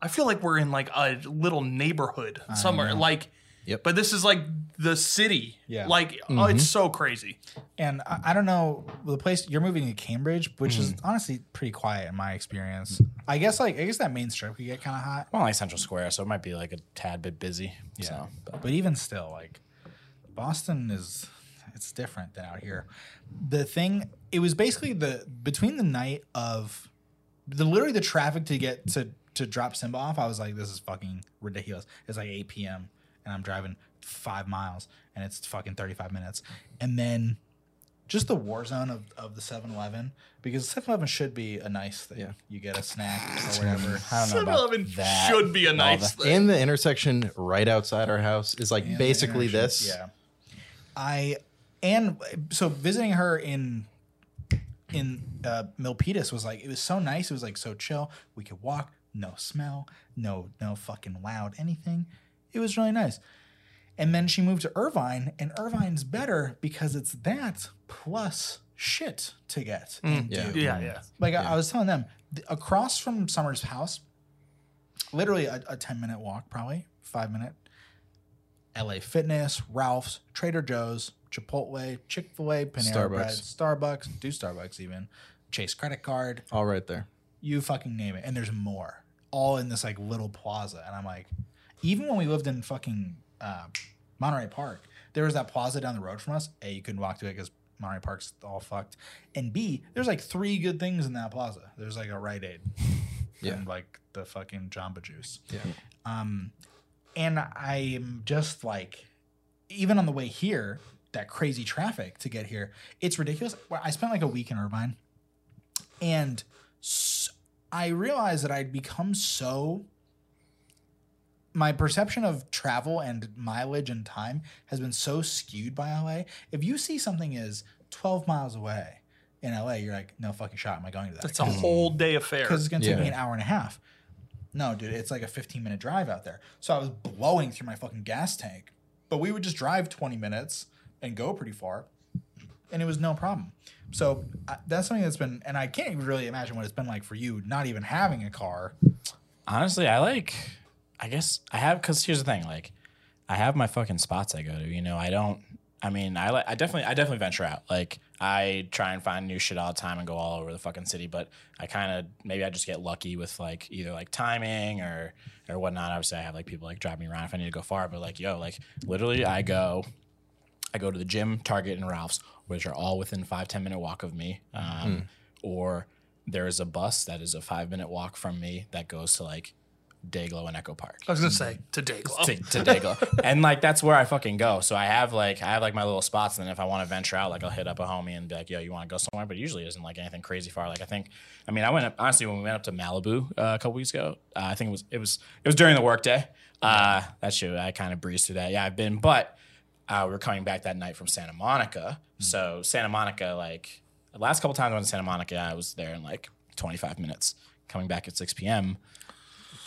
I feel like we're in like a little neighborhood somewhere. Like, Yep. but this is like the city. Yeah. Like, oh, mm-hmm. it's so crazy. And I, I don't know the place you're moving to Cambridge, which is mm-hmm. honestly pretty quiet in my experience. I guess like I guess that main strip could get kind of hot, well, like Central Square, so it might be like a tad bit busy. So, but but even still, like Boston is it's different than out here. The thing it was basically the between the night of the literally the traffic to get to to drop Simba off. I was like, this is fucking ridiculous. It's like 8 p.m. and I'm driving five miles and it's fucking 35 minutes, and then just the war zone of, of the 7-Eleven because 7-Eleven should be a nice thing. Yeah. You get a snack or whatever. I don't know 7-Eleven should be a nice the- thing. And the intersection right outside our house is like And basically this. Yeah. I and so visiting her in in uh, Milpitas was like it was so nice. It was like so chill. We could walk, no smell, no no fucking loud anything. It was really nice. And then she moved to Irvine, and Irvine's better because it's that plus shit to get. Mm, into. Yeah. yeah, yeah. Like I, I was telling them, th- across from Summer's house, literally a, a 10 minute walk, probably five minute. LA Fitness, Ralph's, Trader Joe's, Chipotle, Chick fil A, Panera Starbucks. Bread, Starbucks, do Starbucks even, Chase credit card, All right there. you fucking name it. And there's more, all in this like little plaza. And I'm like, even when we lived in fucking uh, Monterey Park, there was that plaza down the road from us. A, you couldn't walk to it because Monterey Park's all fucked. And B, there's like three good things in that plaza. There's like a Rite Aid. Yeah. And like the fucking Jamba Juice. Yeah. Um, and I'm just like, even on the way here, that crazy traffic to get here, it's ridiculous. I spent like a week in Irvine, and I realized that I'd become so. My perception of travel and mileage and time has been so skewed by LA. If you see something is 12 miles away in LA, you're like, no fucking shot am I going to that. It's a whole day affair. because it's gonna take Yeah. me an hour and a half. No, dude, it's like a 15 minute drive out there. So I was blowing through my fucking gas tank, but we would just drive 20 minutes and go pretty far, and it was no problem. So uh, that's something that's been, and I can't even really imagine what it's been like for you, not even having a car. Honestly, I like. I guess I have because here's the thing. Like, I have my fucking spots I go to. You know, I don't. I mean, I like. I definitely. I definitely venture out. Like, I try and find new shit all the time and go all over the fucking city. But I kind of maybe I just get lucky with like either like timing or or whatnot. Obviously, I have like people like drive me around if I need to go far. But like, yo, like literally, I go. I go to the gym, Target, and Ralph's, which are all within five ten minute walk of me. Um, Or there is a bus that is a five minute walk from me that goes to like Dayglow and Echo Park I was gonna say to Dayglow. to, to Dayglow. and like that's where I fucking go. So I have like I have like my little spots, and then if I want to venture out, like I'll hit up a homie and be like, "Yo, you want to go somewhere?" But usually it isn't like anything crazy far. Like I think, I mean, I went up, honestly when we went up to Malibu uh, a couple weeks ago. Uh, I think it was it was it was during the workday. Uh, that shit I kind of breezed through that. Yeah, I've been, but uh, we are coming back that night from Santa Monica. So Santa Monica, like the last couple times I went to Santa Monica, I was there in like 25 minutes. Coming back at 6 p.m.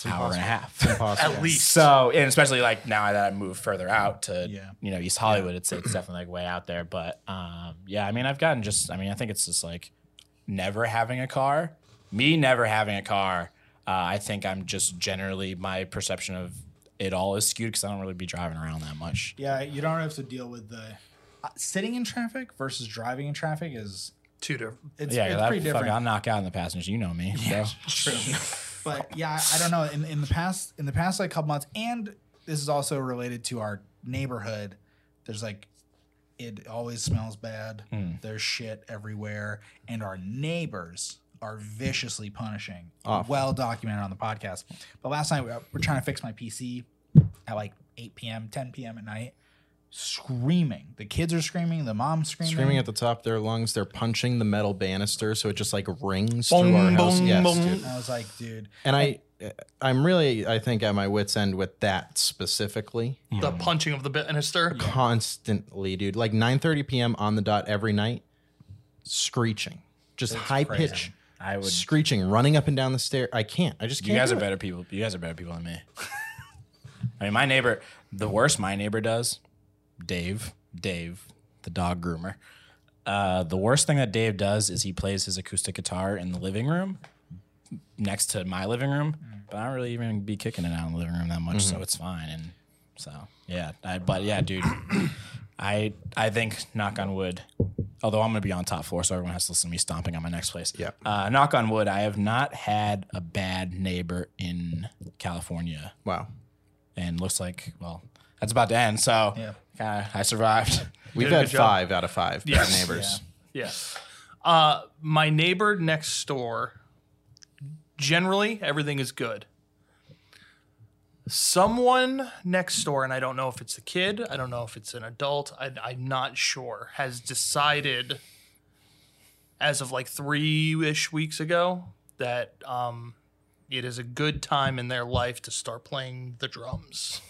Hour and a half. At least. So, and especially like now that I moved further out to Yeah. you know East Hollywood, it's it's definitely like way out there. But um, yeah, I mean, I've gotten just, I mean, I think it's just like never having a car. Me never having a car. Uh, I think I'm just generally my perception of it all is skewed because I don't really be driving around that much. Yeah, you don't have to deal with the uh, sitting in traffic versus driving in traffic is Two different. it's, yeah, it's that pretty different. I'll knock out in the passengers. You know me. bro. True. but yeah, I, I don't know. In in the past in the past like couple months, and this is also related to our neighborhood. There's like it always smells bad. Hmm. There's shit everywhere, and our neighbors are viciously punishing. Awful. Well documented on the podcast. But last night we were we're trying to fix my PC at like 8 p.m., 10 p.m. at night. Screaming. The kids are screaming. The mom's screaming. Screaming at the top of their lungs. They're punching the metal banister, so it just like rings through Boom, our house. boom, Yes, boom. dude. I was like, dude. And I, uh, I'm really, I think, at my wits' end with that specifically. The punching of the banister. Constantly, dude. Like 9:30 p.m. on the dot every night, screeching, just high crazy. pitch I would. screeching, running up and down the stair. I can't. I just can't. You guys do are it. better people. You guys are better people than me. I mean, my neighbor, the worst my neighbor does, Dave, Dave, the dog groomer. Uh, the worst thing that Dave does is he plays his acoustic guitar in the living room next to my living room, but I don't really even be kicking it out in the living room that much, so it's fine. And so, yeah, I, but yeah, dude, I I think knock on wood. Although I'm gonna be on top floor, so everyone has to listen to me stomping on my next place. Yeah. Uh, knock on wood, I have not had a bad neighbor in California, Wow. and looks like well, that's about to end. So, Yeah. kinda, I survived. We've had five out of five bad Yes. neighbors. Yeah. Uh, my neighbor next door, generally, everything is good. Someone next door, and I don't know if it's a kid, I don't know if it's an adult, I, I'm not sure, has decided as of like three ish weeks ago that um, it is a good time in their life to start playing the drums.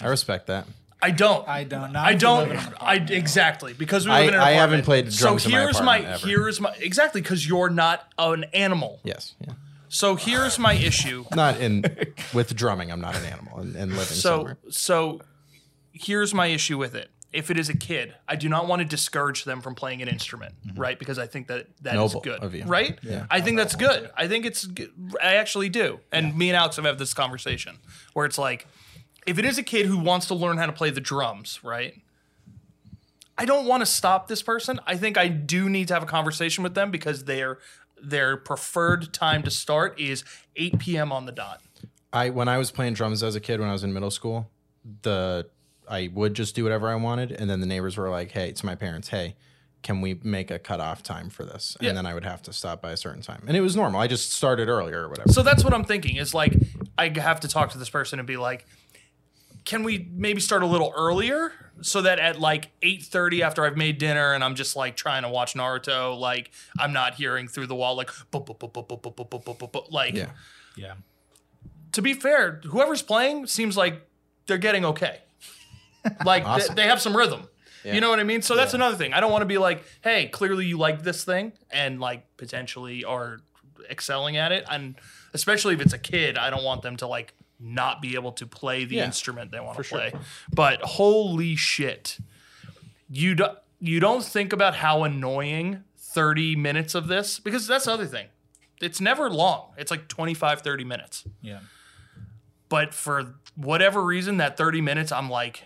I respect that. I don't. I don't. Not I don't. live in an I exactly because we I- live in an I apartment. haven't played drums So in my here's my apartment ever. here's my exactly because you're not an animal. Yes. Yeah. So here's my issue. Not in with drumming. I'm not an animal and, and living So somewhere. so here's my issue with it. If it is a kid, I do not want to discourage them from playing an instrument, right? Because I think that that is Mm-hmm. Noble good, of you. right? Yeah. I think that's good. I think it's. Good. I actually do. And me and Alex have had this conversation where it's like, if it is a kid who wants to learn how to play the drums, right? I don't want to stop this person. I think I do need to have a conversation with them because their their preferred time to start is 8 p.m. on the dot. I when I was playing drums as a kid when I was in middle school, the I would just do whatever I wanted, and then the neighbors were like, "Hey, to my parents, hey, can we make a cutoff time for this?" Yeah. And then I would have to stop by a certain time, and it was normal. I just started earlier or whatever. So that's what I'm thinking is like I have to talk to this person and be like, can we maybe start a little earlier so that at like 8.30 after i've made dinner and i'm just like trying to watch naruto like i'm not hearing through the wall like like yeah yeah to be fair whoever's playing seems like they're getting okay like awesome. they, they, have some rhythm yeah. you know what i mean so that's yeah. another thing i don't want to be like hey clearly you like this thing and like potentially are excelling at it and especially if it's a kid i don't want them to like not be able to play the Yeah, instrument they want to for sure. play. But holy shit. You do, you don't think about how annoying 30 minutes of this because that's the other thing. It's never long. It's like 25 30 minutes. Yeah. But for whatever reason that 30 minutes I'm like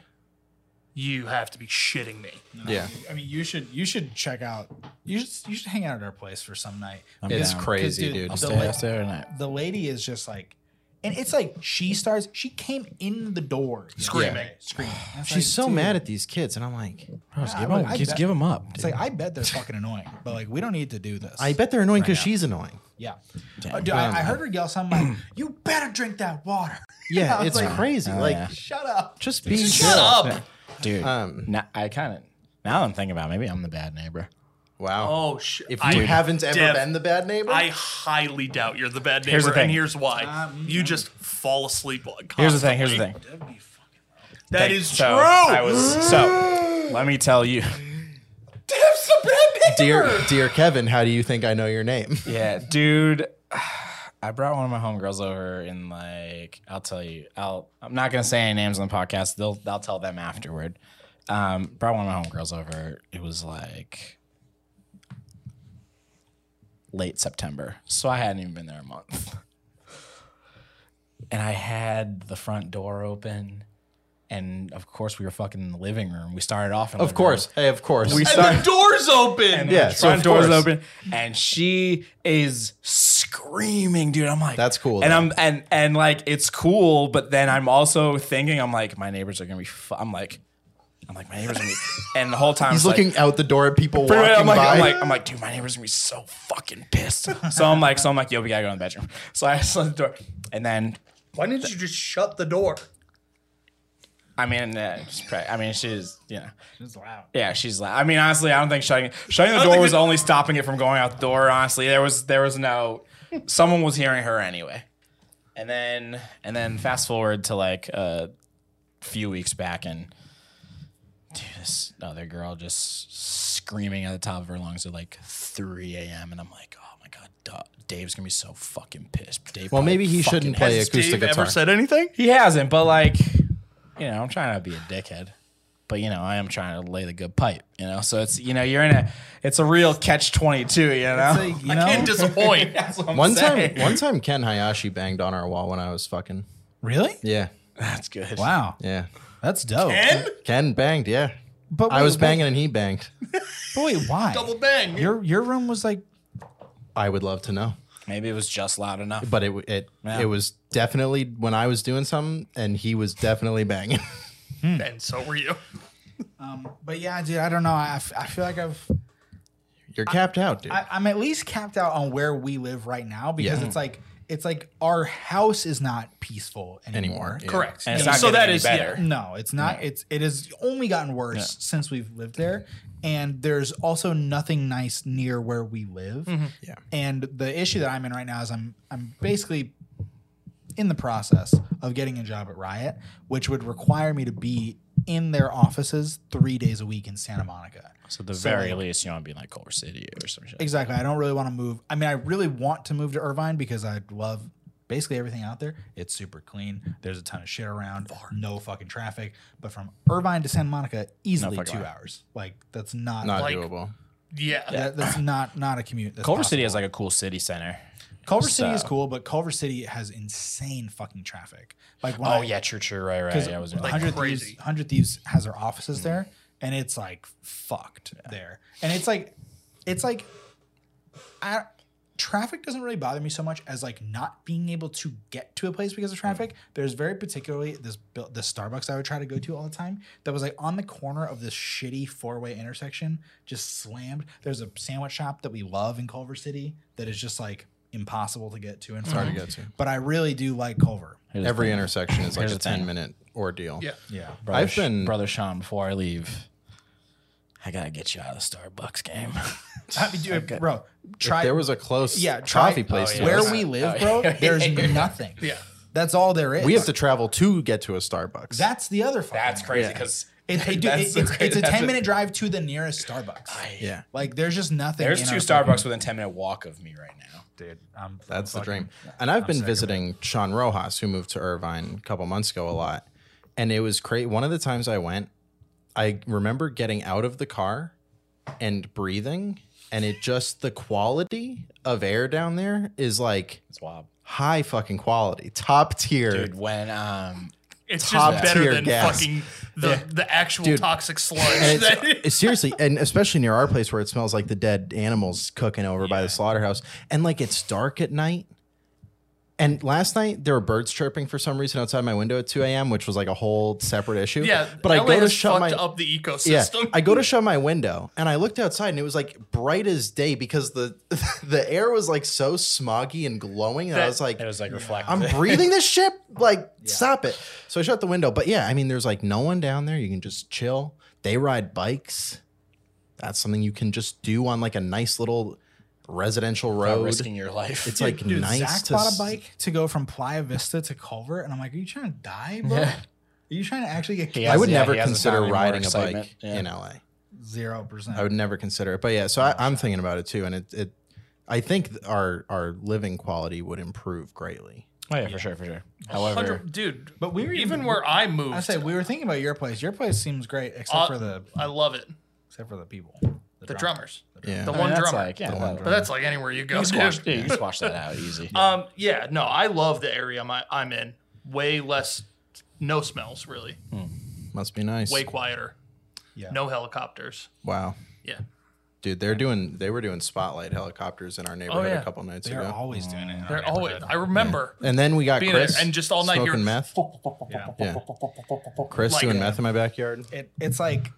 you have to be shitting me. Yeah. I mean, you should you should check out. You should you should hang out at our place for some night. It's down. crazy, 'Cause, dude. I'll the stay, la- I'll stay tonight. The lady is just like, and it's like she starts. She came in the door Screaming. yesterday, screaming. And it's She's like, so dude, mad at these kids, and I'm like, Bro, just Yeah, give, I- them, I just bet- give 'em up. It's dude. like I bet they're fucking annoying, but like we don't need to do this. I bet they're annoying because now. she's annoying. Yeah. Damn. Uh, dude, I, I heard her yell something like, "You better drink that water." Yeah, I was it's like, crazy. Oh, like, yeah. Shut up. just be Shut chill. up. dude. Um, now, I kind of now I'm thinking about maybe I'm the bad neighbor. Wow. Oh shit. if you haven't ever Dev, been the bad neighbor, I highly doubt you're the bad neighbor, Here's the thing. and here's why. Um, you just fall asleep. Here's the thing. Here's the thing. That Thank- is so true. I was so. Let me tell you. Dev's the bad neighbor. dear dear Kevin, how do you think I know your name? Yeah, dude. I brought one of my homegirls over and like I'll tell you, I'll I'm not gonna say any names on the podcast. They'll I'll tell them afterward. Um, brought one of my homegirls over. It was like late September, so I hadn't even been there a month. And I had the front door open, and of course we were fucking in the living room. We started off in the Of living course. room. Hey, of course. We and started the door's open. and Yeah, the so front of door's course. open, and she is screaming, dude. I'm like, That's cool, and though. I'm and and like it's cool, but then I'm also thinking, I'm like, my neighbors are gonna be. Fu-. I'm like, I'm like, my neighbors are gonna be, and the whole time He's it's like- looking out the door at people walking much, I'm like, by. I'm like, I'm like, dude, my neighbors are gonna be so fucking pissed. So I'm like, so I'm like, yo, we gotta go in the bedroom. So I slammed the door, and then Why didn't you just shut the door? I mean, uh, she's pre- I mean, she's you know, It's loud. Yeah, she's like. I mean, honestly, I don't think shutting shutting the door was only stopping it from going out the door. Honestly, there was there was no. Someone was hearing her anyway, and then and then fast forward to like a few weeks back, and dude, this other girl just screaming at the top of her lungs at like 3 a.m. and I'm like, oh my god, duh, Dave's gonna be so fucking pissed. Dave well, probably maybe he fucking shouldn't play Has acoustic Dave guitar. ever said anything? he hasn't, but like, you know, I'm trying to be a dickhead. But you know, I am trying to lay the good pipe. You know, so it's you know, you're in a, it's a real catch twenty two. You know, It's like, you I know, can't disappoint. That's what I'm one saying. time, one time, Ken Hayashi banged on our wall when I was fucking. really? Yeah, That's good. Wow, yeah. That's dope. and Ken banged. Yeah, But I wait, was wait, banging and he banged. But wait, why? double bang. Your your room was like I would love to know, Maybe it was just loud enough. but it it Yeah. it was definitely when I was doing something and he was definitely banging. and so were you. Um, but yeah, dude, I don't know. I, f- I feel like I've You're capped out, dude. I, I'm at least capped out on where we live right now because Yeah. it's like it's like our house is not peaceful anymore. Anymore, yeah. Correct. And it's Yeah. not so getting that any is better. yeah. No, it's not. It's it has only gotten worse since we've lived there, and there's also nothing nice near where we live. Mm-hmm. Yeah. And the issue that I'm in right now is I'm I'm basically in the process of getting a job at Riot, which would require me to be in their offices three days a week in Santa Monica. so the So, very like- least, you want to be in like Culver City or some shit. Exactly. I don't really want to move. I mean, I really want to move to Irvine because I love basically everything out there. It's super clean. There's a ton of shit around. No fucking traffic. But from Irvine to Santa Monica, easily fucking two way. hours. Like that's not. Not Like- doable. Yeah. that- that's not not a commute. That's Culver City possible. is like a cool city center. Culver City is cool, but Culver City has insane fucking traffic. Like when Oh I, yeah, true, true, right, right. because Yeah, I was like, Hundred crazy. Thieves, Hundred Thieves has their offices there, mm-hmm. and it's like fucked there. And it's like, it's like, I, traffic doesn't really bother me so much as like not being able to get to a place because of traffic. Mm. There's very particularly this the Starbucks I would try to go to all the time that was like on the corner of this shitty four way intersection, just slammed. There's a sandwich shop that we love in Culver City that is just like impossible to get to and hard to from. get to. But I really do like Culver. Here's the Every thing. intersection is like Here's a the thing. ten minute ordeal. Yeah. Yeah. Brother I've Sh- been- brother Shawn. Before I leave, I gotta get you out of the Starbucks game. I mean, dude, bro, try. If there was a close yeah, try, coffee place. Oh, to yeah. where us, we live, bro. There's nothing. Yeah. that's all there is. we have to travel to get to a Starbucks. That's the other. fucking That's one. crazy Yeah. because It, it- dude, it- it's, it's a ten minute drive to the nearest Starbucks. yeah. Like there's just nothing. there's two Starbucks fucking- within ten minute walk of me right now. dude. I'm, That's the dream. And I've been sick of it. visiting Sean Rojas, who moved to Irvine a couple months ago, a lot. And it was great. One of the times I went, I remember getting out of the car and breathing, and it just the quality of air down there is like It's wild. high fucking quality, top tier. Dude, when um It's just better than gas. fucking the, the actual Dude. toxic sludge. And it's, uh, it's seriously, and especially near our place where it smells like the dead animals cooking over by the slaughterhouse, and like it's dark at night. And last night there were birds chirping for some reason outside my window at 2 a.m., which was like a whole separate issue. yeah, but I LA go to shut my up the ecosystem. yeah, ecosystem. I go to shut my window and I looked outside and it was like bright as day because the the air was like so smoggy and glowing, and I was like, it was like reflective. I'm breathing this shit. Like, stop it. So I shut the window. But yeah, I mean, there's like no one down there. You can just chill. They ride bikes. That's something you can just do on like a nice little residential Not road. risking your life. It's like Dude, nice Zach to bought s- a bike to go from Playa Vista to Culver, and I'm like, "Are you trying to die, bro? Yeah. Are you trying to actually get He I has- would yeah, never he has a consider family, more riding a excitement. bike Yeah. in LA. zero percent?" I would never consider it. But yeah, so I, I'm thinking about it too, and it, it I think our our living quality would improve greatly. Oh yeah, for sure, for sure. However, 100 dude. But we were even even- where I moved. I say we were thinking about your place. Your place seems great, except uh, for the I love it. except for the people, The drummers. Yeah. The I mean, one drummer. like yeah, The that- one but that's like anywhere you go. you can squash, yeah, you squash that out easy. Um, yeah, no, I love the area I'm, I'm in. Way less, no smells really. Must be nice. Way quieter. Yeah. No helicopters. Wow. Yeah. Dude, they're doing they were doing spotlight helicopters in our oh, neighborhood Oh, yeah. a couple nights ago. They're ago. always doing it. in They're always. I remember And then we got being Chris there and just all night smoking you're meth. Yeah. Yeah. Chris Like doing a- meth in my backyard. it, it's like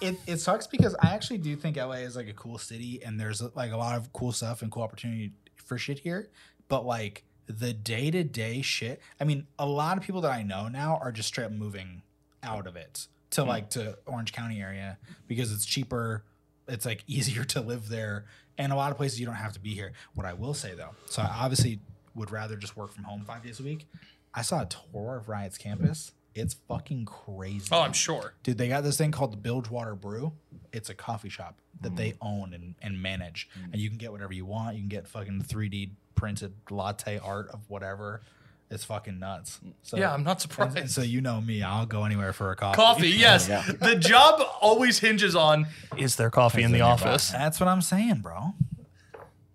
it, it sucks because I actually do think LA is like a cool city and there's like a lot of cool stuff and cool opportunity for shit here. But like the day to day shit, I mean, a lot of people that I know now are just straight up moving out of it to hmm. like to Orange County area because it's cheaper, it's like easier to live there, and a lot of places you don't have to be here. What I will say though, so I obviously would rather just work from home five days a week. I saw a tour of Riot's campus. It's fucking crazy. Oh, I'm sure. Dude, they got this thing called the Bilgewater Brew. It's a coffee shop that they Mm. own and, and manage. And you can get whatever you want. You can get fucking 3D printed latte art of whatever. It's fucking nuts. So, Yeah, I'm not surprised. and so you know me, I'll go anywhere for a coffee. Coffee, yes. The job always hinges on is there coffee in the nearby. office? That's what I'm saying, bro.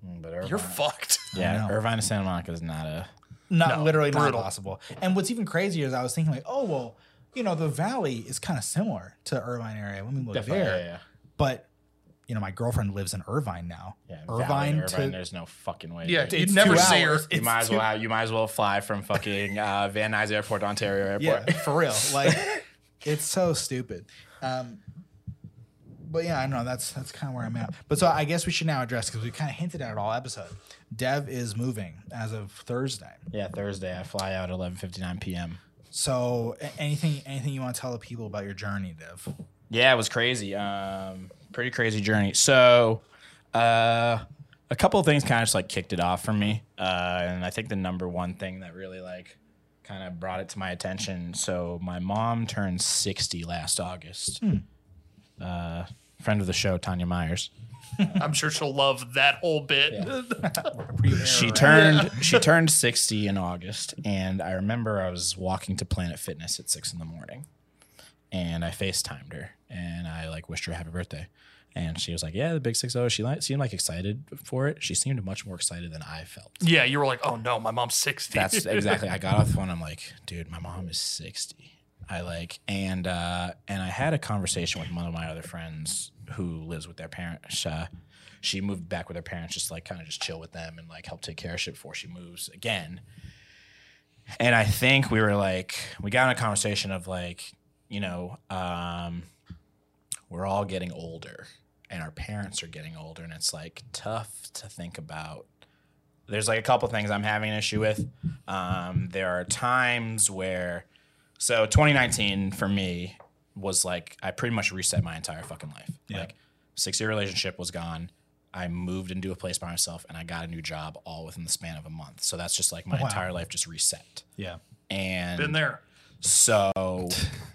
Mm, But Irvine, You're fucked. Yeah. Irvine and Santa Monica is not a. Not No, literally not possible. And what's even crazier is I was thinking like, oh well, you know, the valley is kind of similar to Irvine area when we moved Definitely, there. yeah, yeah. But you know, my girlfriend lives in Irvine now. Yeah, Valley, Irvine Irvine, to there's no fucking way. Yeah, dude. you'd It's never two see her. hours. You might as two- well. You might as well fly from fucking uh, Van Nuys Airport to Ontario Airport. Yeah, for real. Like it's so stupid. Um, but yeah, I know that's that's kind of where I'm at. But so I guess we should now address because we kind of hinted at it all episode. Dev is moving as of Thursday. Yeah, Thursday I fly out at 11:59 p.m. So anything anything you want to tell the people about your journey, Dev? Yeah, it was crazy. Um, pretty crazy journey. So, uh, a couple of things kind of just like kicked it off for me, uh, and I think the number one thing that really like kind of brought it to my attention. So, my mom turned 60 last August. Uh, friend of the show, Tanya Myers. I'm sure she'll love that whole bit. she turned she turned 60 in august and i remember i was walking to planet fitness at six in the morning and i facetimed her and i like wished her a happy birthday. And she was like yeah the big six oh she like, seemed like excited for it. She seemed much more excited than i felt. Yeah, you were like, oh no, my mom's 60. that's exactly i got off the phone i'm like dude my mom is 60 i like and uh and i had a conversation with one of my other friends who lives with their parents uh, she moved back with her parents just like kind of just chill with them and like help take care of shit before she moves again. And i think we were like we got in a conversation of like you know um we're all getting older and our parents are getting older and it's like tough to think about there's like a couple things I'm having an issue with. Um, there are times where, so 2019 for me was like I pretty much reset my entire fucking life. Like six year relationship was gone. I moved into a place by myself and I got a new job all within the span of a month. So that's just like my Wow. entire life just reset. Yeah. And Been there. So,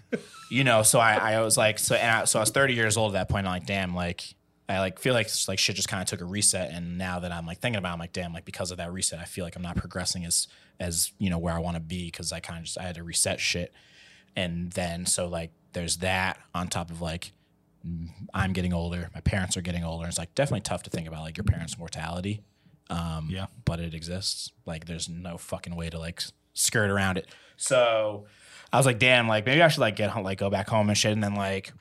you know, so I, I was like, so, and I, so I was 30 years old at that point. I'm like, damn, like, I like feel like like shit just kind of took a reset, and now that I'm like thinking about, it, I'm like, damn, like because of that reset, I feel like I'm not progressing as as you know where I want to be because I kind of just I had to reset shit, and then so like there's that on top of like I'm getting older, my parents are getting older. It's like definitely tough to think about like your parents' mortality. Um, Yeah. but it exists. Like there's no fucking way to like skirt around it. So I was like, damn, like maybe I should like get home, like go back home and shit. And then like,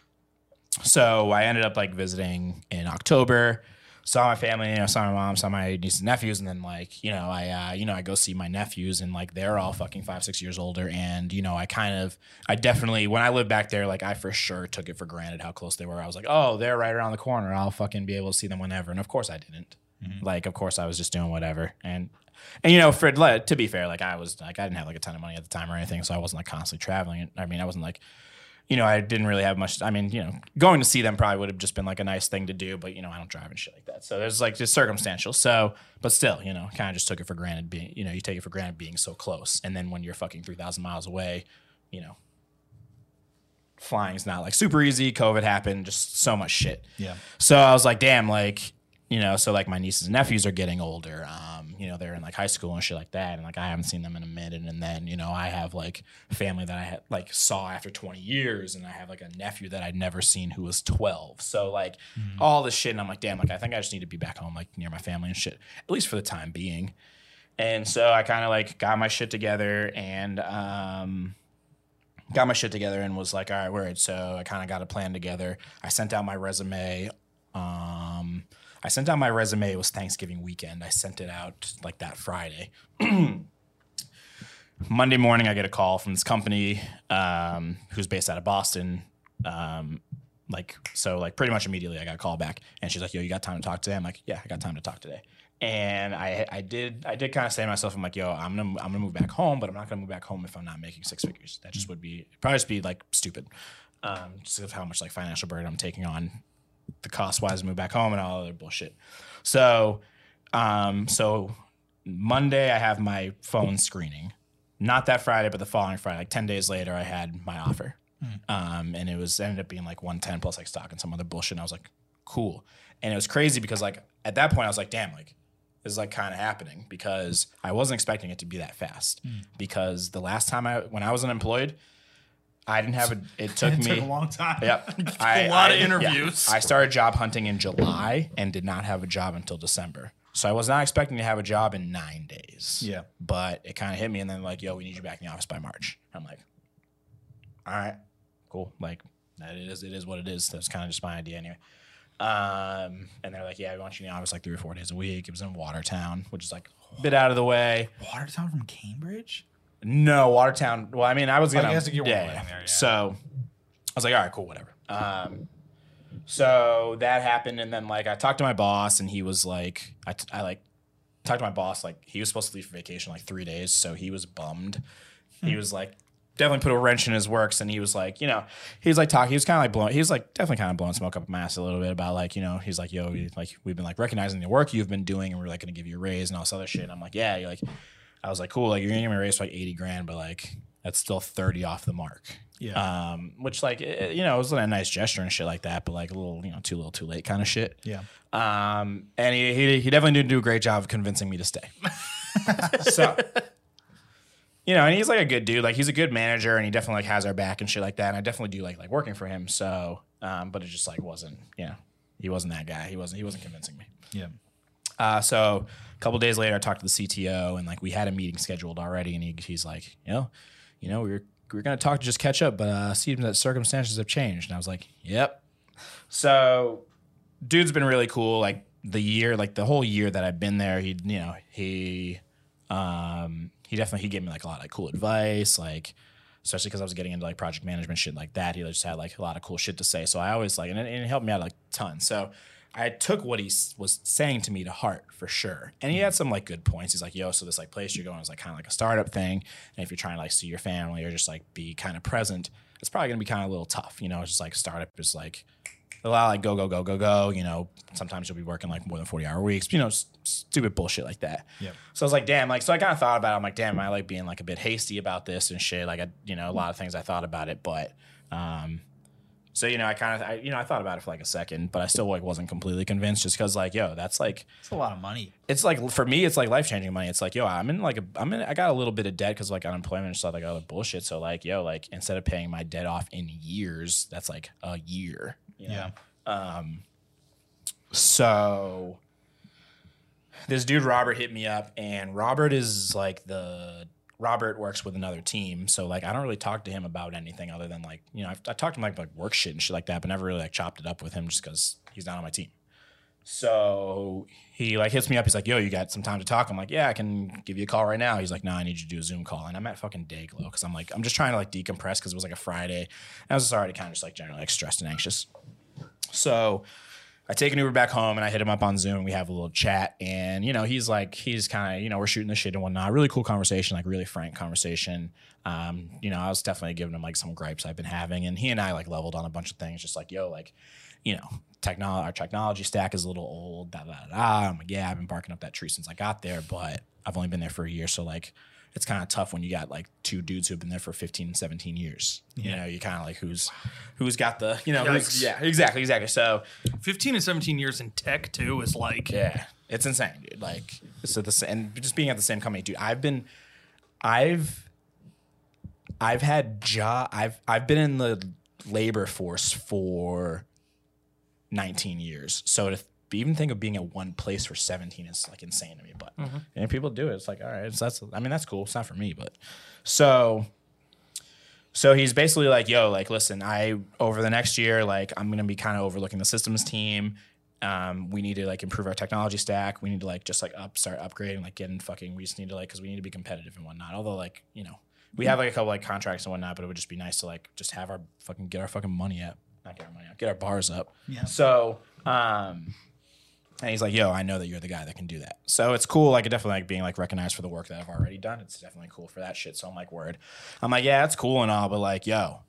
so I ended up like visiting in October, saw my family, you know, saw my mom, saw my nieces and nephews, and then like, you know, I, uh, you know, I go see my nephews, and like they're all fucking five, six years older, and you know, I kind of, I definitely, when I lived back there, like I for sure took it for granted how close they were. I was like, oh, they're right around the corner. I'll fucking be able to see them whenever, and of course I didn't. Like, of course I was just doing whatever, and and you know, for like, to be fair, like I was like I didn't have like a ton of money at the time or anything, so I wasn't like constantly traveling. I mean, I wasn't like you know, I didn't really have much. I mean, you know, going to see them probably would have just been like a nice thing to do, but you know, I don't drive and shit like that. So there's like just circumstantial. So, but still, you know, kind of just took it for granted being, you know, you take it for granted being so close. And then when you're fucking 3,000 miles away, you know, flying's not like super easy. COVID happened, just so much shit. Yeah. So I was like, damn, like, you know, so like my nieces and nephews are getting older. Um, you know, they're in like high school and shit like that. And like I haven't seen them in a minute. And then, you know, I have like family that I had like saw after 20 years. And I have like a nephew that I'd never seen who was 12. So like all this shit. And I'm like, damn, like I think I just need to be back home, like near my family and shit, at least for the time being. And so I kind of like got my shit together and um got my shit together and was like, all right, word. So I kind of got a plan together. I sent out my resume. Um, I sent out my resume. It was Thanksgiving weekend. I sent it out like that Friday. Monday morning, I get a call from this company um, who's based out of Boston. Um, like so, like pretty much immediately, I got a call back, and she's like, "Yo, you got time to talk today?" I'm like, "Yeah, I got time to talk today." And I, I did, I did kind of say to myself, I'm like, "Yo, I'm gonna, I'm gonna move back home, but I'm not gonna move back home if I'm not making six figures. That just would be probably just be like stupid, um, just of how much like financial burden I'm taking on the cost wise move back home and all other bullshit. So, um, so Monday I have my phone screening. Not that Friday, but the following Friday, like ten days later, I had my offer, um, and it was ended up being like one ten plus like stock and some other bullshit. And I was like, cool. And it was crazy because like at that point I was like, damn, like this is like kind of happening because I wasn't expecting it to be that fast. Because the last time I when I was unemployed, I didn't have a. It took It me took a long time. Yep. A lot of yeah. interviews. I started job hunting in July and did not have a job until December. So I was not expecting to have a job in nine days. Yeah. But it kind of hit me and then like, yo, we need you back in the office by March. I'm like, all right, cool. Like that it is it is what it is. That's kind of just my idea anyway. Um, and they're like, yeah, we want you in the office like three or four days a week. It was in Watertown, which is like a bit out of the way. Watertown from Cambridge? No, Watertown. Well, I mean, I was Oh, gonna. think you weren't yeah, yeah. there, yeah. So I was like, all right, cool, whatever. Um, so that happened, and then like I talked to my boss, and he was like, I, t- I like talked to my boss, like he was supposed to leave for vacation like three days, so he was bummed. Hmm. He was like. Definitely put a wrench in his works, and he was like, you know, he was like talking. He was kind of like blowing. He was like definitely kind of blowing smoke up my ass a little bit about like, you know, he's like, yo, like we've been like recognizing the work you've been doing, and we're like going to give you a raise and all this other shit. And I'm like, yeah, you're like, I was like, cool, like you're gonna give me a raise for like 80 grand, but like that's still 30 off the mark. Yeah. Um, which like it, you know, it was a nice gesture and shit like that, but like a little, you know, too little, too late kind of shit. Yeah. Um, and he, he he definitely didn't do a great job of convincing me to stay. so, you know, and he's like a good dude. Like he's a good manager, and he definitely like has our back and shit like that. And I definitely do like like working for him. So, um, but it just like wasn't, you know, he wasn't that guy. He wasn't he wasn't convincing me. Yeah. Uh, so a couple days later, I talked to the CTO, and like we had a meeting scheduled already, and he, he's like, you know, you know, we were we were gonna talk to just catch up, but uh, that circumstances have changed. And I was like, yep. So, dude's been really cool. Like the year, like the whole year that I've been there, he, you know, he, um, he definitely he gave me like a lot of like, cool advice, like especially because I was getting into like project management shit like that. He just had like a lot of cool shit to say. So I always like, and it, and it helped me out like a ton. So I took what he was saying to me to heart for sure. And he had some like good points. He's like, yo, so this like place you're going is like kind of like a startup thing. And if you're trying to like see your family or just like be kind of present, it's probably gonna be kind of a little tough. You know, it's just like startup is like a lot like go, go, go, go, go. You know, sometimes you'll be working like more than 40 hour weeks, you know, s- stupid bullshit like that. Yep. So I was like, damn, like, so I kind of thought about it. I'm like, damn, am I like being like a bit hasty about this and shit? Like, I, you know, a lot of things I thought about it, but, um, so, you know, I kind of, I, you know, I thought about it for like a second, but I still like wasn't completely convinced just cause like, yo, that's like, It's a lot of money. it's like, for me, it's like life changing money. It's like, yo, I'm in like, a, I'm in, I got a little bit of debt cause like unemployment and stuff like other bullshit. So like, yo, like instead of paying my debt off in years, that's like a year. You know? Yeah. Um. So this dude Robert hit me up, and Robert is like the Robert works with another team, so like I don't really talk to him about anything other than like you know I've, I talked to him like like work shit and shit like that, but never really like chopped it up with him just because he's not on my team. So he like hits me up. He's like, "Yo, you got some time to talk?" I'm like, "Yeah, I can give you a call right now." He's like, "No, I need you to do a Zoom call." And I'm at fucking Dayglow because I'm like, I'm just trying to like decompress because it was like a Friday. And I was just already kind of just like generally like stressed and anxious. So I take an Uber back home and I hit him up on Zoom. We have a little chat, and you know, he's like, he's kind of, you know, we're shooting the shit and whatnot. Really cool conversation, like really frank conversation. Um, you know, I was definitely giving him like some gripes I've been having, and he and I like leveled on a bunch of things, just like, yo, like, you know, technology, our technology stack is a little old. Da da da. da. I'm like, yeah, I've been barking up that tree since I got there, but I've only been there for a year, so like. It's kind of tough when you got like two dudes who've been there for 15, 17 years. You know, you kind of like who's who's got the, you know, who's, yeah, exactly, exactly. So 15 and 17 years in tech too is like yeah, it's insane, dude. Like so the and just being at the same company, dude. I've been, I've, I've had job. I've I've been in the labor force for 19 years. So to even think of being at one place for 17 is like insane to me. But and people do it. It's like all right, so that's I mean that's cool. It's not for me, but so. So he's basically like, yo, like, listen, I over the next year, like, I'm gonna be kind of overlooking the systems team. Um, we need to like improve our technology stack. We need to like just like up start upgrading, like getting fucking. We just need to like because we need to be competitive and whatnot. Although like you know we have like a couple like contracts and whatnot, but it would just be nice to like just have our fucking get our fucking money up, not get our money up, get our bars up. Yeah. So um, and he's like, yo, I know that you're the guy that can do that. So it's cool. Like, it definitely like being like recognized for the work that I've already done. It's definitely cool for that shit. So I'm like, word. I'm like, yeah, it's cool and all, but like, yo,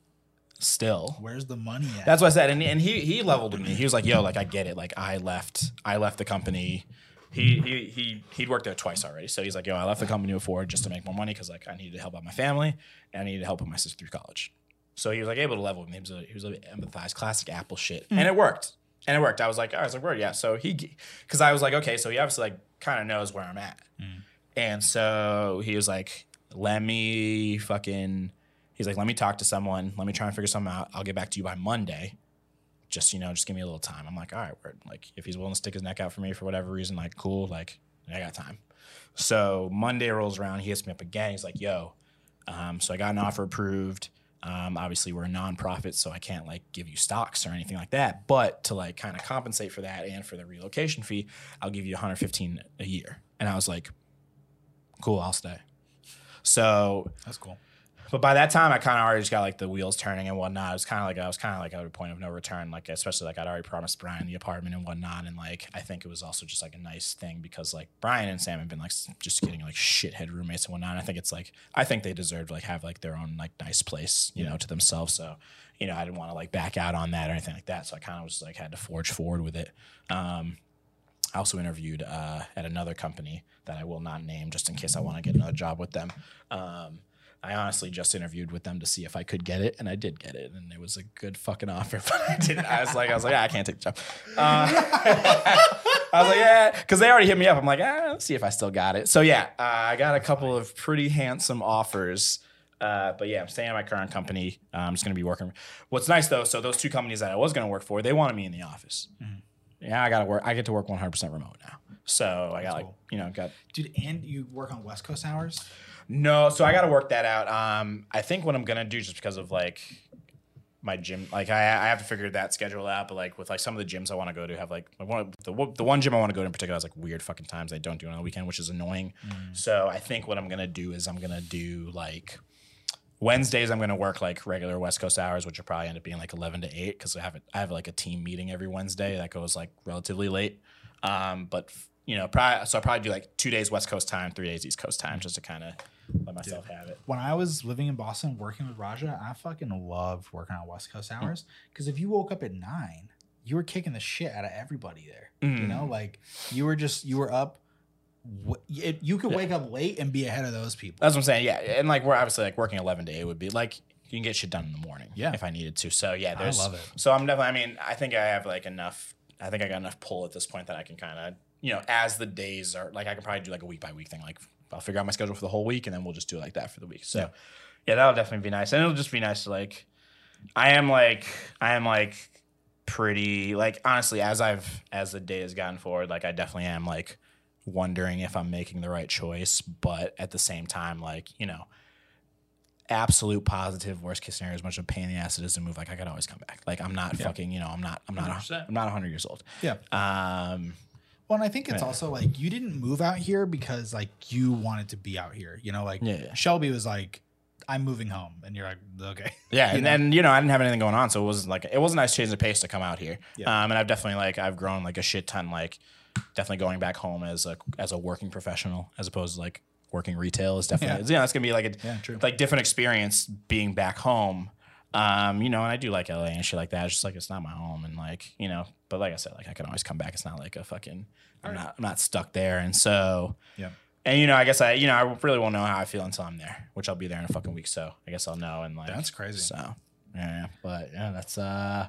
still. Where's the money at? That's what I said. And, and he he leveled with me. He was like, yo, like I get it. Like I left I left the company. He he he he'd worked there twice already. So he's like, yo, I left the company before just to make more money because like I needed to help out my family and I needed to help out my sister through college. So he was like able to level with me. He was, a, he was able to empathize, classic Apple shit, and hmm. it worked. And it worked. I was like, I was like, word, yeah. So he, because I was like, okay, so he obviously like kind of knows where I'm at, and so he was like, let me fucking. He's like, let me talk to someone. Let me try and figure something out. I'll get back to you by Monday. Just you know, just give me a little time. I'm like, all right, word. Like if he's willing to stick his neck out for me for whatever reason, like cool. Like I got time. So Monday rolls around. He hits me up again. He's like, yo. Um, so I got an offer approved. Um, obviously, we're a nonprofit, so I can't like give you stocks or anything like that. But to like kind of compensate for that and for the relocation fee, I'll give you 115 a year. And I was like, cool, I'll stay. So That's cool. But by that time, I kind of already just got like the wheels turning and whatnot. It was kind of like I was kind of like at a point of no return. Like especially like I'd already promised Brian the apartment and whatnot, and like I think it was also just like a nice thing because like Brian and Sam have been like just getting like shithead roommates and whatnot. And I think it's like I think they deserve to like have like their own like nice place, you know, to themselves. So you know, I didn't want to like back out on that or anything like that. So I kind of was like had to forge forward with it. Um, I also interviewed uh, at another company that I will not name just in case I want to get another job with them. Um, I honestly just interviewed with them to see if I could get it, and I did get it, and it was a good fucking offer. But I didn't. I was like, I was like, ah, I can't take the job. Uh, I was like, yeah, because they already hit me up. I'm like, ah, let's see if I still got it. So yeah, uh, I got a couple of pretty handsome offers. Uh, but yeah, I'm staying at my current company. Uh, I'm just gonna be working. What's nice though, so those two companies that I was gonna work for, they wanted me in the office. Yeah, I gotta work. I get to work 100 percent remote now. So I got like, cool. you know, got Dude, and you work on West Coast hours? no. So I gotta work that out. Um, I think what I'm gonna do just because of like my gym, like I, I have to figure that schedule out. But like with like some of the gyms I want to go to have like want the one- the one gym I want to go to in particular has like weird fucking times. I don't do on the weekend, which is annoying. So I think what I'm gonna do is I'm gonna do like Wednesdays I'm gonna work like regular West Coast hours, which will probably end up being like 11 to 8 because I have a, I have like a team meeting every Wednesday that goes like relatively late. Um, but you know, probably so I probably do like two days West Coast time, three days East Coast time, just to kind of let myself have it. When I was living in Boston working with Raja, I fucking loved working on West Coast mm. hours because if you woke up at nine, you were kicking the shit out of everybody there. You know, mm. like you were just, you were up. it- You could wake up late and be ahead of those people. That's what I'm saying. Yeah, and like we're obviously like working 11 to 8 would be like you can get shit done in the morning. Yeah. if I needed to. So yeah, there's. love it. So I'm definitely. I mean, I think I have like enough. I think I got enough pull at this point that I can kind of, you know, as the days are like, I can probably do like a week by week thing. Like I'll figure out my schedule for the whole week, and then we'll just do it like that for the week. So yeah, that'll definitely be nice, and it'll just be nice to like. I am like I am like pretty like honestly as I've as the day has gotten forward, like I definitely am like wondering if I'm making the right choice, but at the same time, like you know, absolute positive worst case scenario, as much of a pain in the ass it is to move, like I could always come back. Like I'm not fucking, you know, I'm not, I'm not, 100%. I'm not 100 years old. Yeah. Um, Well, and I think it's also like you didn't move out here because like you wanted to be out here. You know, like Yeah, yeah. Shelby was like, "I'm moving home," and you're like, "Okay." Yeah, and then you know I didn't have anything going on, so it wasn't like it was a nice change of pace to come out here. Yeah. Um, and I've definitely like I've grown like a shit ton, like definitely going back home as a as a working professional as opposed to like working retail is definitely yeah, that's gonna be like a Yeah, true. like different experience being back home. Um, you know, and I do like LA and shit like that. It's just like it's not my home, and like you know, but like I said, like I can always come back. It's not like a fucking I'm not I'm not stuck there, and so Yeah. and you know, I guess I you know I really won't know how I feel until I'm there, which I'll be there in a fucking week. So I guess I'll know and like That's crazy. So yeah, but yeah, that's uh,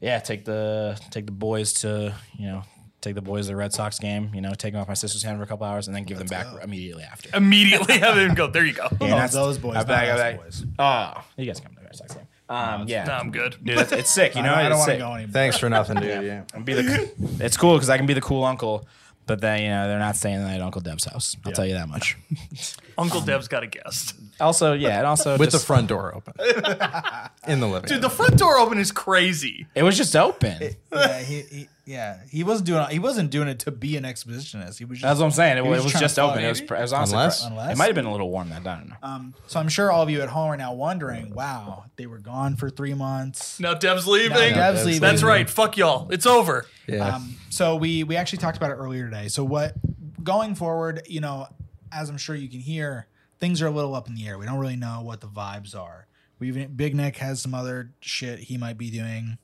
yeah, take the take the boys to you know take the boys to the Red Sox game. You know, take them off my sister's hand for a couple hours and then give them back immediately after. Immediately have them go. There you go. Yeah, Oh, that's- those boys, I'm back, I'm back. boys. Oh, you guys come to the Red game. Um, yeah, No, I'm good. dude, it's, it's sick. You know, I don't, it's want to sick. go anymore. Thanks for nothing, dude. Yeah. And be the, it's cool because I can be the cool uncle, but then you know they're not staying the night at Uncle Dev's house. I'll tell you that much. Uncle Dev's got a guest. Also, yeah, and also With just, the front door open in the living Dude, room. the front door open is crazy. it was just open. yeah, he, he, yeah, he wasn't doing. He wasn't doing it to be an exhibitionist. He was just. That's what I'm saying. It, He was, was it was trying just to fuck, open. It was, it was honestly Unless- pr- Unless? it might have been a little warm that day. I don't know. Um, so I'm sure all of you at home are now wondering, wow, they were gone for three months. Now Dev's leaving. Now Dev's leaving. That's right. Fuck y'all. It's over. yeah. Um, so we we actually talked about it earlier today. So what going forward, you know, as I'm sure you can hear, things are a little up in the air. We don't really know what the vibes are. We even Big Nick has some other shit he might be doing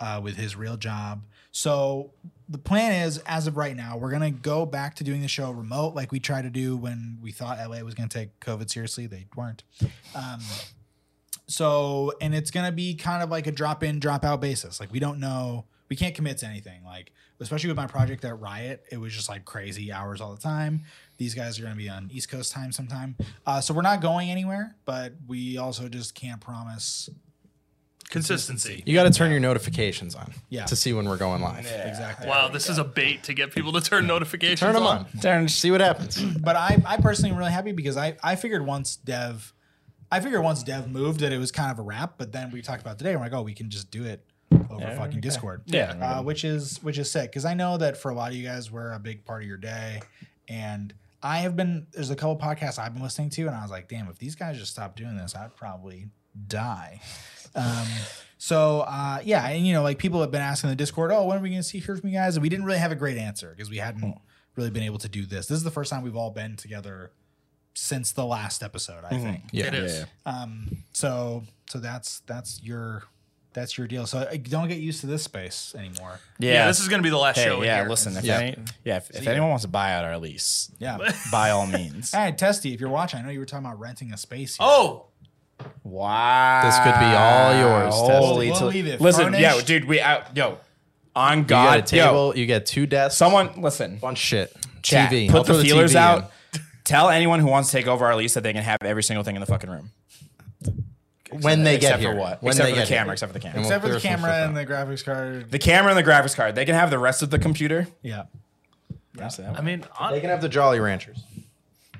uh, with his real job. So the plan is, as of right now, we're gonna go back to doing the show remote, like we tried to do when we thought LA was gonna take COVID seriously. They weren't. Um, so, and it's gonna be kind of like a drop in, drop out basis. Like we don't know, we can't commit to anything. Like especially with my project at Riot, it was just like crazy hours all the time. These guys are gonna be on East Coast time sometime, uh, so we're not going anywhere. But we also just can't promise. Consistency. you got to turn your notifications on Yeah. to see when we're going live. Exactly. Wow, this is a bait to get people to turn notifications Turn them on. Darren, See what happens. But I, I personally am really happy because I, I figured once Dev, I figured once Dev moved that it was kind of a wrap. But then we talked about today, we're like, oh, we can just do it over Yeah, fucking okay. Discord. Yeah. uh, which is which is sick because I know that for a lot of you guys, we're a big part of your day, and I have been. There's a couple podcasts I've been listening to, and I was like, damn, if these guys just stopped doing this, I'd probably die. Um, so uh, yeah, and you know, like people have been asking the Discord, oh, when are we going to see hear from you guys? And we didn't really have a great answer because we hadn't really been able to do this. This is the first time we've all been together since the last episode, I think. Yeah. It is. Um, so so that's that's your that's your deal. So uh, don't get used to this space anymore. Yeah, yeah, this is gonna be the last Hey, show. yeah, here. listen, if Yeah. any, yeah, if, if anyone wants to buy out our lease, Yeah. by all means. All right, Testy, if you're watching, I know you were talking about renting a space. Here. Oh, Wow, This could be all yours, oh, Holy We'll to- leave it Listen, yo, dude, we out, yo, on You God, got a yo, table. You get two desks. someone, listen, bunch of shit. chat, TV. put I'll the feelers TV out. in. Tell anyone who wants to take over our lease that they can have every single thing in the fucking room. when they except get here. for what? When except they for the get here. camera. Except for the camera. Except for we'll the camera and the graphics card. the camera and the graphics card. They can have the rest of the computer. Yeah. I mean, on, They can have the Jolly Ranchers.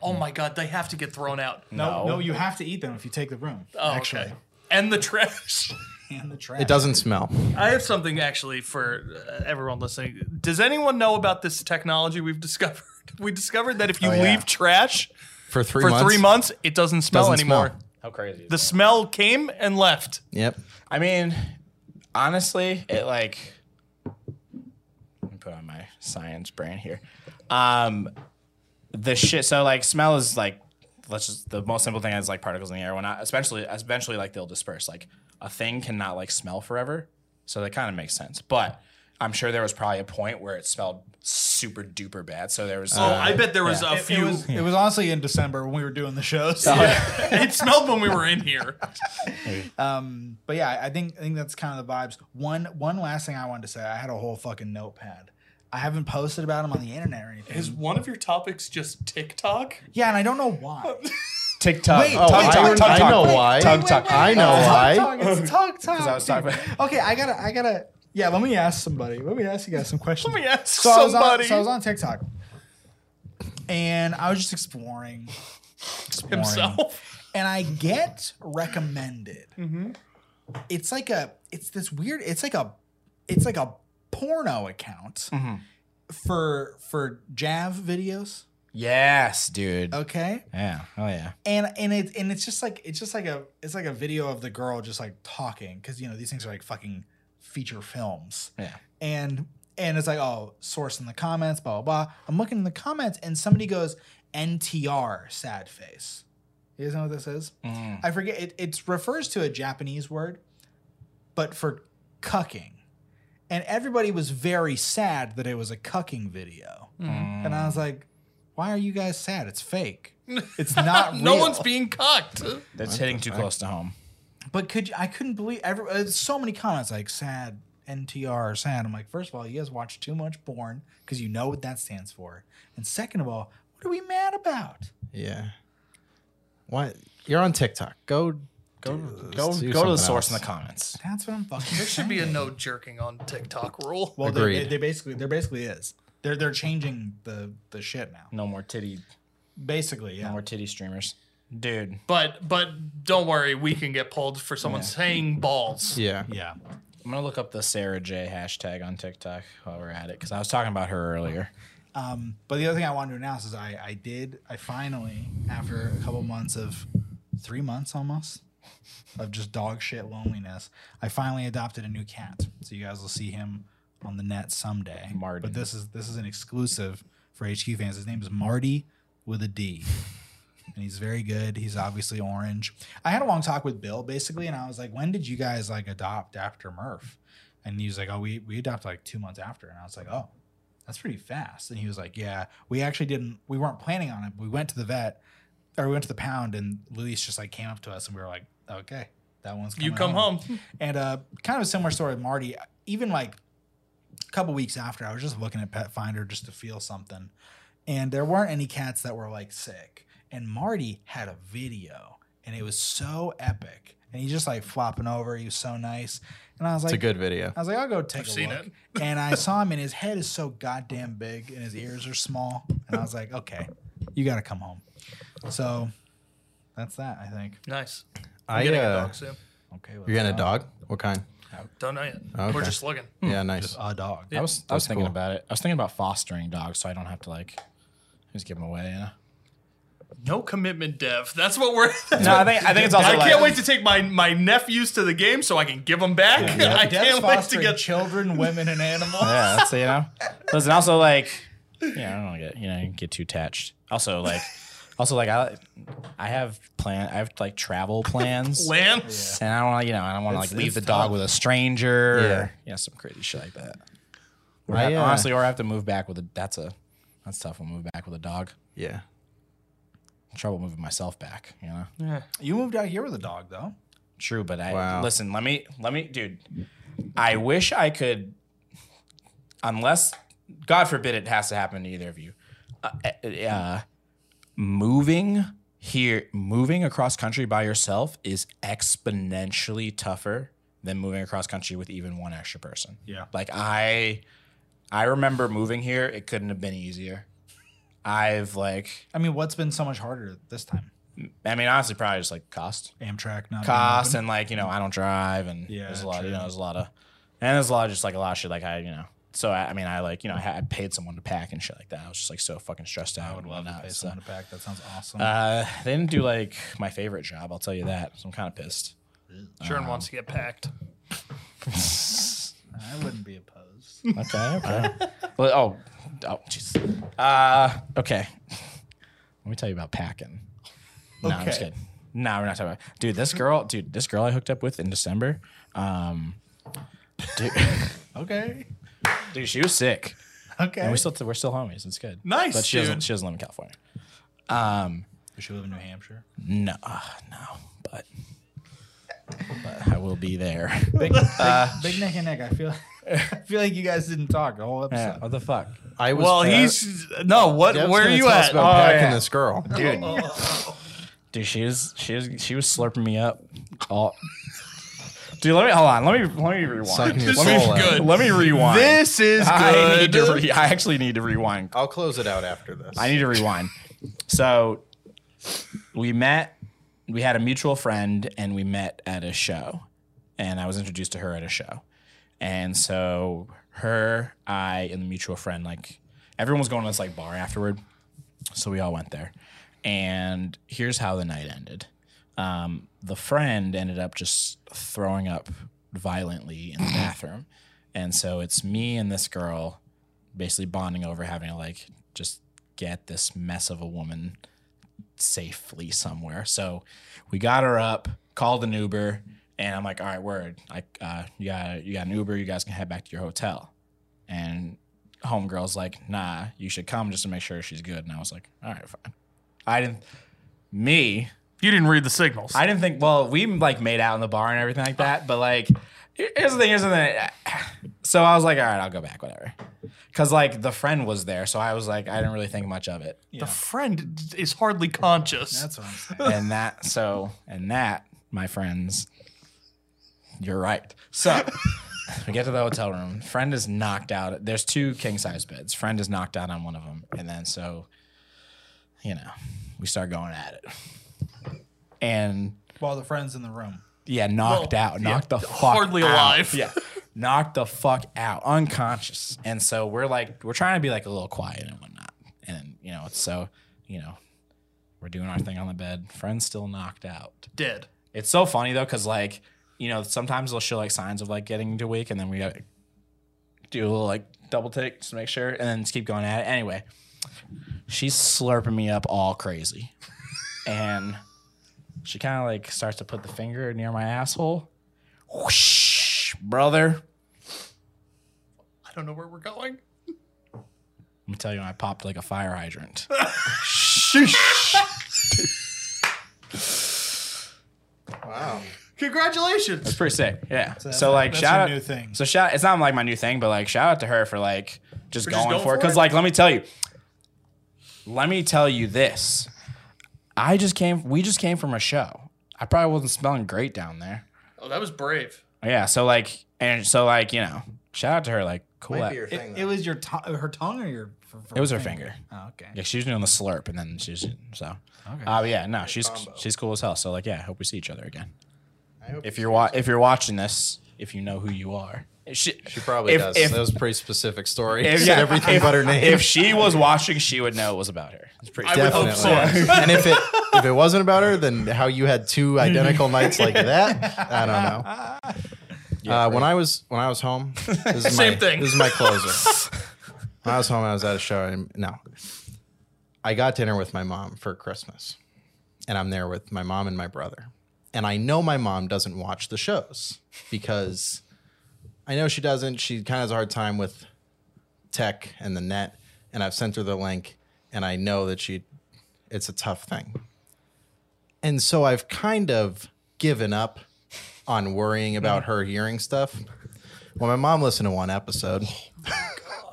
Oh my god, they have to get thrown out. No, No. no, you have to eat them if you take the room. Oh, actually, okay. And the trash. and the trash. It doesn't smell. I have something actually for uh, everyone listening. Does anyone know about this technology we've discovered? We discovered that if you Oh, yeah. leave trash For three for months. three months, it doesn't smell Doesn't anymore. smell. How crazy! The smell came and left. Yep. I mean, honestly, it like let me put on my science brain here. Um, the shit. So like, smell is like let's just the most simple thing is like particles in the air. When I, eventually, eventually, like they'll disperse. Like a thing cannot like smell forever, so that kind of makes sense. But I'm sure there was probably a point where it smelled super duper bad. So there was. Oh, I bet there was yeah. a It, it few. was, it was honestly in December when we were doing the shows. it smelled when we were in here. Um, but yeah, I think I think that's kind of the vibes. One one last thing I wanted to say. I had a whole fucking notepad. I haven't posted about them on the internet or anything. Is one of your topics just TikTok? yeah, and I don't know why. TikTok. Wait, Tug oh, Talk, I, Tug I Talk. know why. Tug Talk. I know why. Talk, it's talk talk. I was talking dude. Okay, I gotta I gotta Yeah, let me ask somebody. Let me ask you guys some questions. Let me ask so I on- somebody. so I was on TikTok, and I was just exploring, exploring Himself. and I get recommended. Mm-hmm. It's like a, it's this weird. It's like a, it's like a porno account mm-hmm. for for Jav videos. Yes, dude. Okay, Yeah. Oh yeah. and and it and it's just like it's just like a it's like a video of the girl just like talking because you know these things are like fucking feature films Yeah. and and it's like oh source in the comments blah blah blah i'm looking in the comments and somebody goes ntr sad face you guys know what this is mm. i forget it it refers to a japanese word but for cucking and everybody was very sad that it was a cucking video and i was like why are you guys sad it's fake it's not No real. one's being cucked. That's hitting too close to home. But could you, I couldn't believe every uh, so many comments like sad NTR sad. I'm like, first of all, you guys watch too much porn because you know what that stands for, and second of all, what are we mad about? Yeah. What? You're on TikTok. Go. Go do go go to the source in the comments. That's what I'm fucking. There should be a no jerking on TikTok rule. well, they, they basically there basically is. They're they're changing the the shit now. No more titty. Basically, yeah. No more titty streamers. Dude. But but don't worry, we can get pulled for someone saying balls. Yeah. Yeah. I'm gonna look up the Sarah J hashtag on TikTok while we're at it because I was talking about her earlier. Um, but the other thing I wanted to announce is I, I did I finally after a couple months of three months almost of just dog shit loneliness, I finally adopted a new cat. So you guys will see him on the net someday. Martin. But this is this is an exclusive for HQ fans. His name is Marty with a D. And he's very good. He's obviously orange. I had a long talk with Bill basically, and I was like, "When did you guys like adopt after Murph?" And he was like, "Oh, we we adopted like two months after." And I was like, "Oh, that's pretty fast. And he was like, Yeah, we actually didn't, we weren't planning on it. We went to the vet or we went to the pound and Luis just like came up to us and we were like, Okay, that one's You coming come home. And uh, kind of a similar story with Marty. Even like a couple weeks after, I was just looking at Pet Finder just to feel something. And there weren't any cats that were like sick. And Marty had a video and it was so epic. And he's just like flopping over. He was so nice. And I was like, It's a good video. I was like, I'll go take I've a seen look. it. And I saw him, and his head is so goddamn big, and his ears are small. And I was like, okay, you got to come home. So that's that. I think. Nice. I, I'm getting a uh, dog soon. Okay, You're getting a dog? What kind? Don't know yet. Okay. We're just looking. Yeah, nice. A dog. I was I was That's thinking cool. about it. I was thinking about fostering dogs so I don't have to like just give them away. You know? No commitment, Dev. That's what we're. No, I think I think it's also I like can't wait to take my my nephews to the game so I can give them back. I Dev's can't wait to get. children, women, and animals. yeah, that's, you know. Listen, also like, yeah, I don't get you know get too attached. Also like, also like I I have plan I have like travel plans. Plans. And I don't want to, you know, I don't want to like It's- leave it's the dog tough. with a stranger. Yeah. Or, you know, some crazy shit like that. Or I, I- uh, honestly, or I have to move back with a. That's a, that's tough. We'll move back with a dog. Yeah. Trouble moving myself back. You know. You moved out here with a dog, though. True, but I Wow. listen. Let me, let me, dude. I wish I could, unless God forbid it has to happen to either of you. Uh, uh, moving here, moving across country by yourself is exponentially tougher than moving across country with even one extra person. Yeah. Like I, I remember moving here. It couldn't have been easier. I've like, I mean, what's been so much harder this time? I mean, honestly, probably just like cost Amtrak not cost and like you know I don't drive and Yeah, there's a lot true. you know there's a lot of and there's a lot of just like a lot of shit like I you know so I, I mean I like you know I, had, I paid someone to pack and shit like that I was just like so fucking stressed out I would and love to pay so. someone to pack. That sounds awesome. uh they didn't do like my favorite job I'll tell you that so I'm kind of pissed Sharon wants to get packed. I wouldn't be opposed. okay okay well, oh oh jeez uh okay let me tell you about packing no I'm just Okay. kidding no we're not talking about dude this girl dude this girl I hooked up with in December um dude, Okay. Dude she was sick Okay. And we still we're still homies. It's good. Nice, but she doesn't she doesn't live in California. Um, Does she live in New Hampshire? no, uh, no, but but I will be there. Big, big, big Nick and neck. I feel, I feel like you guys didn't talk the whole Yeah, episode. what the fuck, I was. Well, uh, he's no. What? Dev's where are you tell at? About Oh, packing yeah. this girl. dude? Dude, she was she was she was slurping me up all Dude, let me hold on. Let me let me rewind. Your This is out. good. Let me rewind. This is I need good. to re- I actually need to rewind. I'll close it out after this. I need to rewind. So we met. We had a mutual friend, and we met at a show, and I was introduced to her at a show, and so her, I, and the mutual friend, like everyone was going to this like bar afterward, so we all went there, and here's how the night ended. Um, the friend ended up just throwing up violently in the bathroom, and so it's me and this girl basically bonding over having to like just get this mess of a woman safely somewhere. So we got her up, called an Uber, and I'm like, all right, word. Like, uh, you got you got an Uber, you guys can head back to your hotel. And homegirl's like, nah, you should come just to make sure she's good. And I was like, all right, fine. I didn't me, You didn't read the signals. I didn't think. Well, we like made out in the bar and everything like that. But like, here's the thing. Here's the thing. So I was like, all right, I'll go back, whatever. Because like the friend was there, so I was like, I didn't really think much of it. the friend is hardly conscious. That's what I'm saying. And that, so, and that, my friends, you're right. So we get to the hotel room. Friend is knocked out. There's two king size beds. Friend is knocked out on one of them, and then so, you know, we start going at it. And While the friend's in the room. Yeah, knocked Well, out, yeah, knocked the fuck hardly out. alive. Yeah, knocked the fuck out, unconscious. And so we're like, we're trying to be like a little quiet and whatnot. And you know, it's so, you know, we're doing our thing on the bed. Friend's still knocked out. Dead. It's so funny though, because like, you know, sometimes they'll show like signs of like getting to weak, and then we got to do a little like double take just to make sure, and then just keep going at it. Anyway, she's slurping me up all crazy, and she kind of like starts to put the finger near my asshole. Whoosh, brother. I don't know where we're going. Let me tell you, I popped like a fire hydrant. Wow. Congratulations. It's pretty sick. Yeah. So, that's- like that's shout your out new thing. So shout it's not like my new thing, but like shout out to her for like just going just going for it. Cause like let me tell you, let me tell you this. I just came we just came from a show. I probably wasn't smelling great down there. Oh, that was brave. Yeah. So like and so like, you know, shout out to her, like cool. Might be your It, thing. it was your tongue, her tongue, or your? It was her finger. Oh, okay. yeah, she was doing the slurp and then she was so Okay. uh, yeah, no, she's combo. she's cool as hell. So like yeah, I hope we see each other again. I hope If you're wa- if you're watching this, if you know who you are. She, she probably if- does. if- that was a pretty specific story. If- Said yeah, everything if- but her name. If she was watching, she would know it was about her. It's pretty. I would hope Definitely. so. and if it if it wasn't about her, then how you had two identical nights like that, I don't know. uh, when I was when I was home, this is Same my, thing. This is my closer. when I was home, I was at a show. And, no, I got dinner with my mom for Christmas, and I'm there with my mom and my brother. And I know my mom doesn't watch the shows because I know she doesn't. She kind of has a hard time with tech and the net, and I've sent her the link, and I know that she, it's a tough thing. And so I've kind of given up on worrying about her hearing stuff. Well, my mom listened to one episode.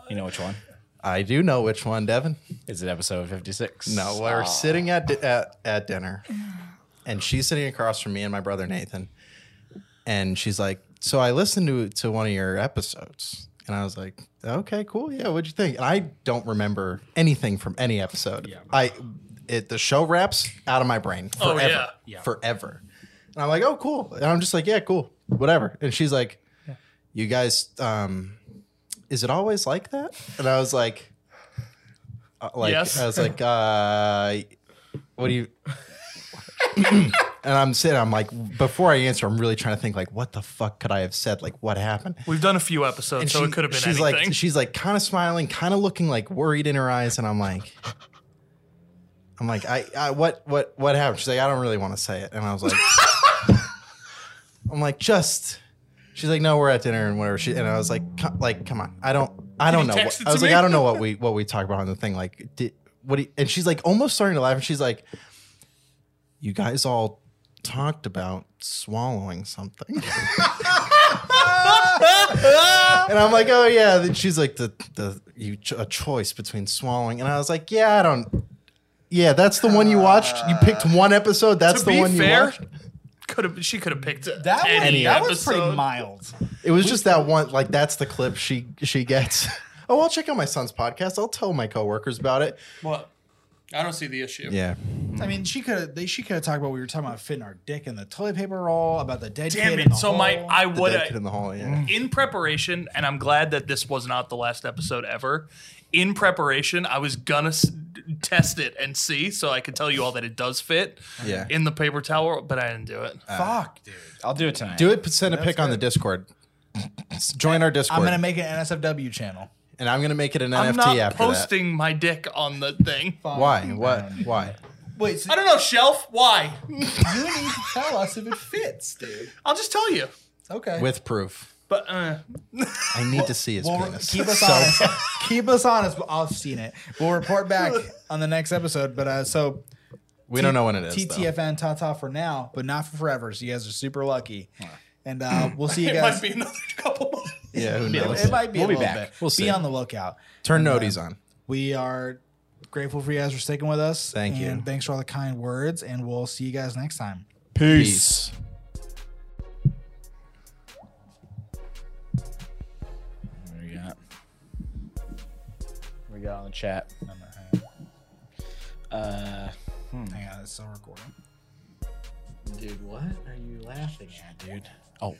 You know which one? I do know which one, Devin. Is it episode fifty six? No, we're sitting at, di- at at dinner, and she's sitting across from me and my brother Nathan, and she's like, "So I listened to to one of your episodes," and I was like, "Okay, cool, yeah, what'd you think?" And I don't remember anything from any episode. Yeah. I it the show wraps out of my brain Oh, forever, yeah. Yeah. forever, and I'm like, "Oh, cool," and I'm just like, "Yeah, cool, whatever," and she's like, "You guys." um is it always like that? And I was like, uh, like Yes. I was like, uh, what do you? and I'm sitting, I'm like, before I answer, I'm really trying to think, like, what the fuck could I have said? Like, what happened? We've done a few episodes, And so she- it could have been she's anything. like, she's like, kind of smiling, kind of looking like worried in her eyes, and I'm like, I'm like, I, I, what, what, what happened? She's like, I don't really want to say it, and I was like, I'm like, just. She's like, no, we're at dinner and whatever. She and I was like, "Co- like, come on, I don't, I don't you know. text What, it I was like, me? I don't know what we what we talked about on the thing. Like, did what? Do you, and she's like, almost starting to laugh, and she's like, you guys all talked about swallowing something. and I'm like, oh yeah. Then she's like, the the you ch- a choice between swallowing, and I was like, yeah, I don't. Yeah, that's the one you watched. You picked one episode. That's to the be one you watched. could could have. She could have picked That was, any that was pretty mild. It was just that one. Like that's the clip she she gets. Oh, I'll check out my son's podcast. I'll tell my coworkers about it. What? I don't see the issue. Yeah. I mean, she could have. They she could have talked about we were talking about fitting our dick in the toilet paper roll, about the dead Damn kid. it! In the So my. I The would dead kid in the hall. Yeah. in preparation, and I'm glad that this was not the last episode ever. In preparation, I was gonna s- test it and see, so I could tell you all that it does fit Yeah. in the paper towel, but I didn't do it. Uh, fuck, dude. I'll do it tonight. Do it. Send a pic on the. Discord. Join our Discord, I'm gonna make an NSFW channel. And I'm gonna make it an I'm NFT not after posting my dick on the thing. that. Why? What? Why? Wait, so I don't know, shelf. Why? you need to tell us if it fits, dude. I'll just tell you. Okay. With proof. But uh, I need to see his Well, penis. keep us So- honest. keep us honest. I've seen it. We'll report back on the next episode. But uh, so We don't know when it is. though. TTFN ta ta for now, but not for forever. So you guys are super lucky. And uh, we'll see you guys. it guys. might be another couple months. Yeah, who It, knows? it might be. We'll a be back. Bit. We'll see. be on the lookout. Turn And, uh, noties on. We are grateful for you guys for sticking with us. Thank you. And thanks for all the kind words. And we'll see you guys next time. Peace. What do we got? We got on the chat? Uh, Hang on, it's still recording. dude, what are you laughing at, dude? Oh,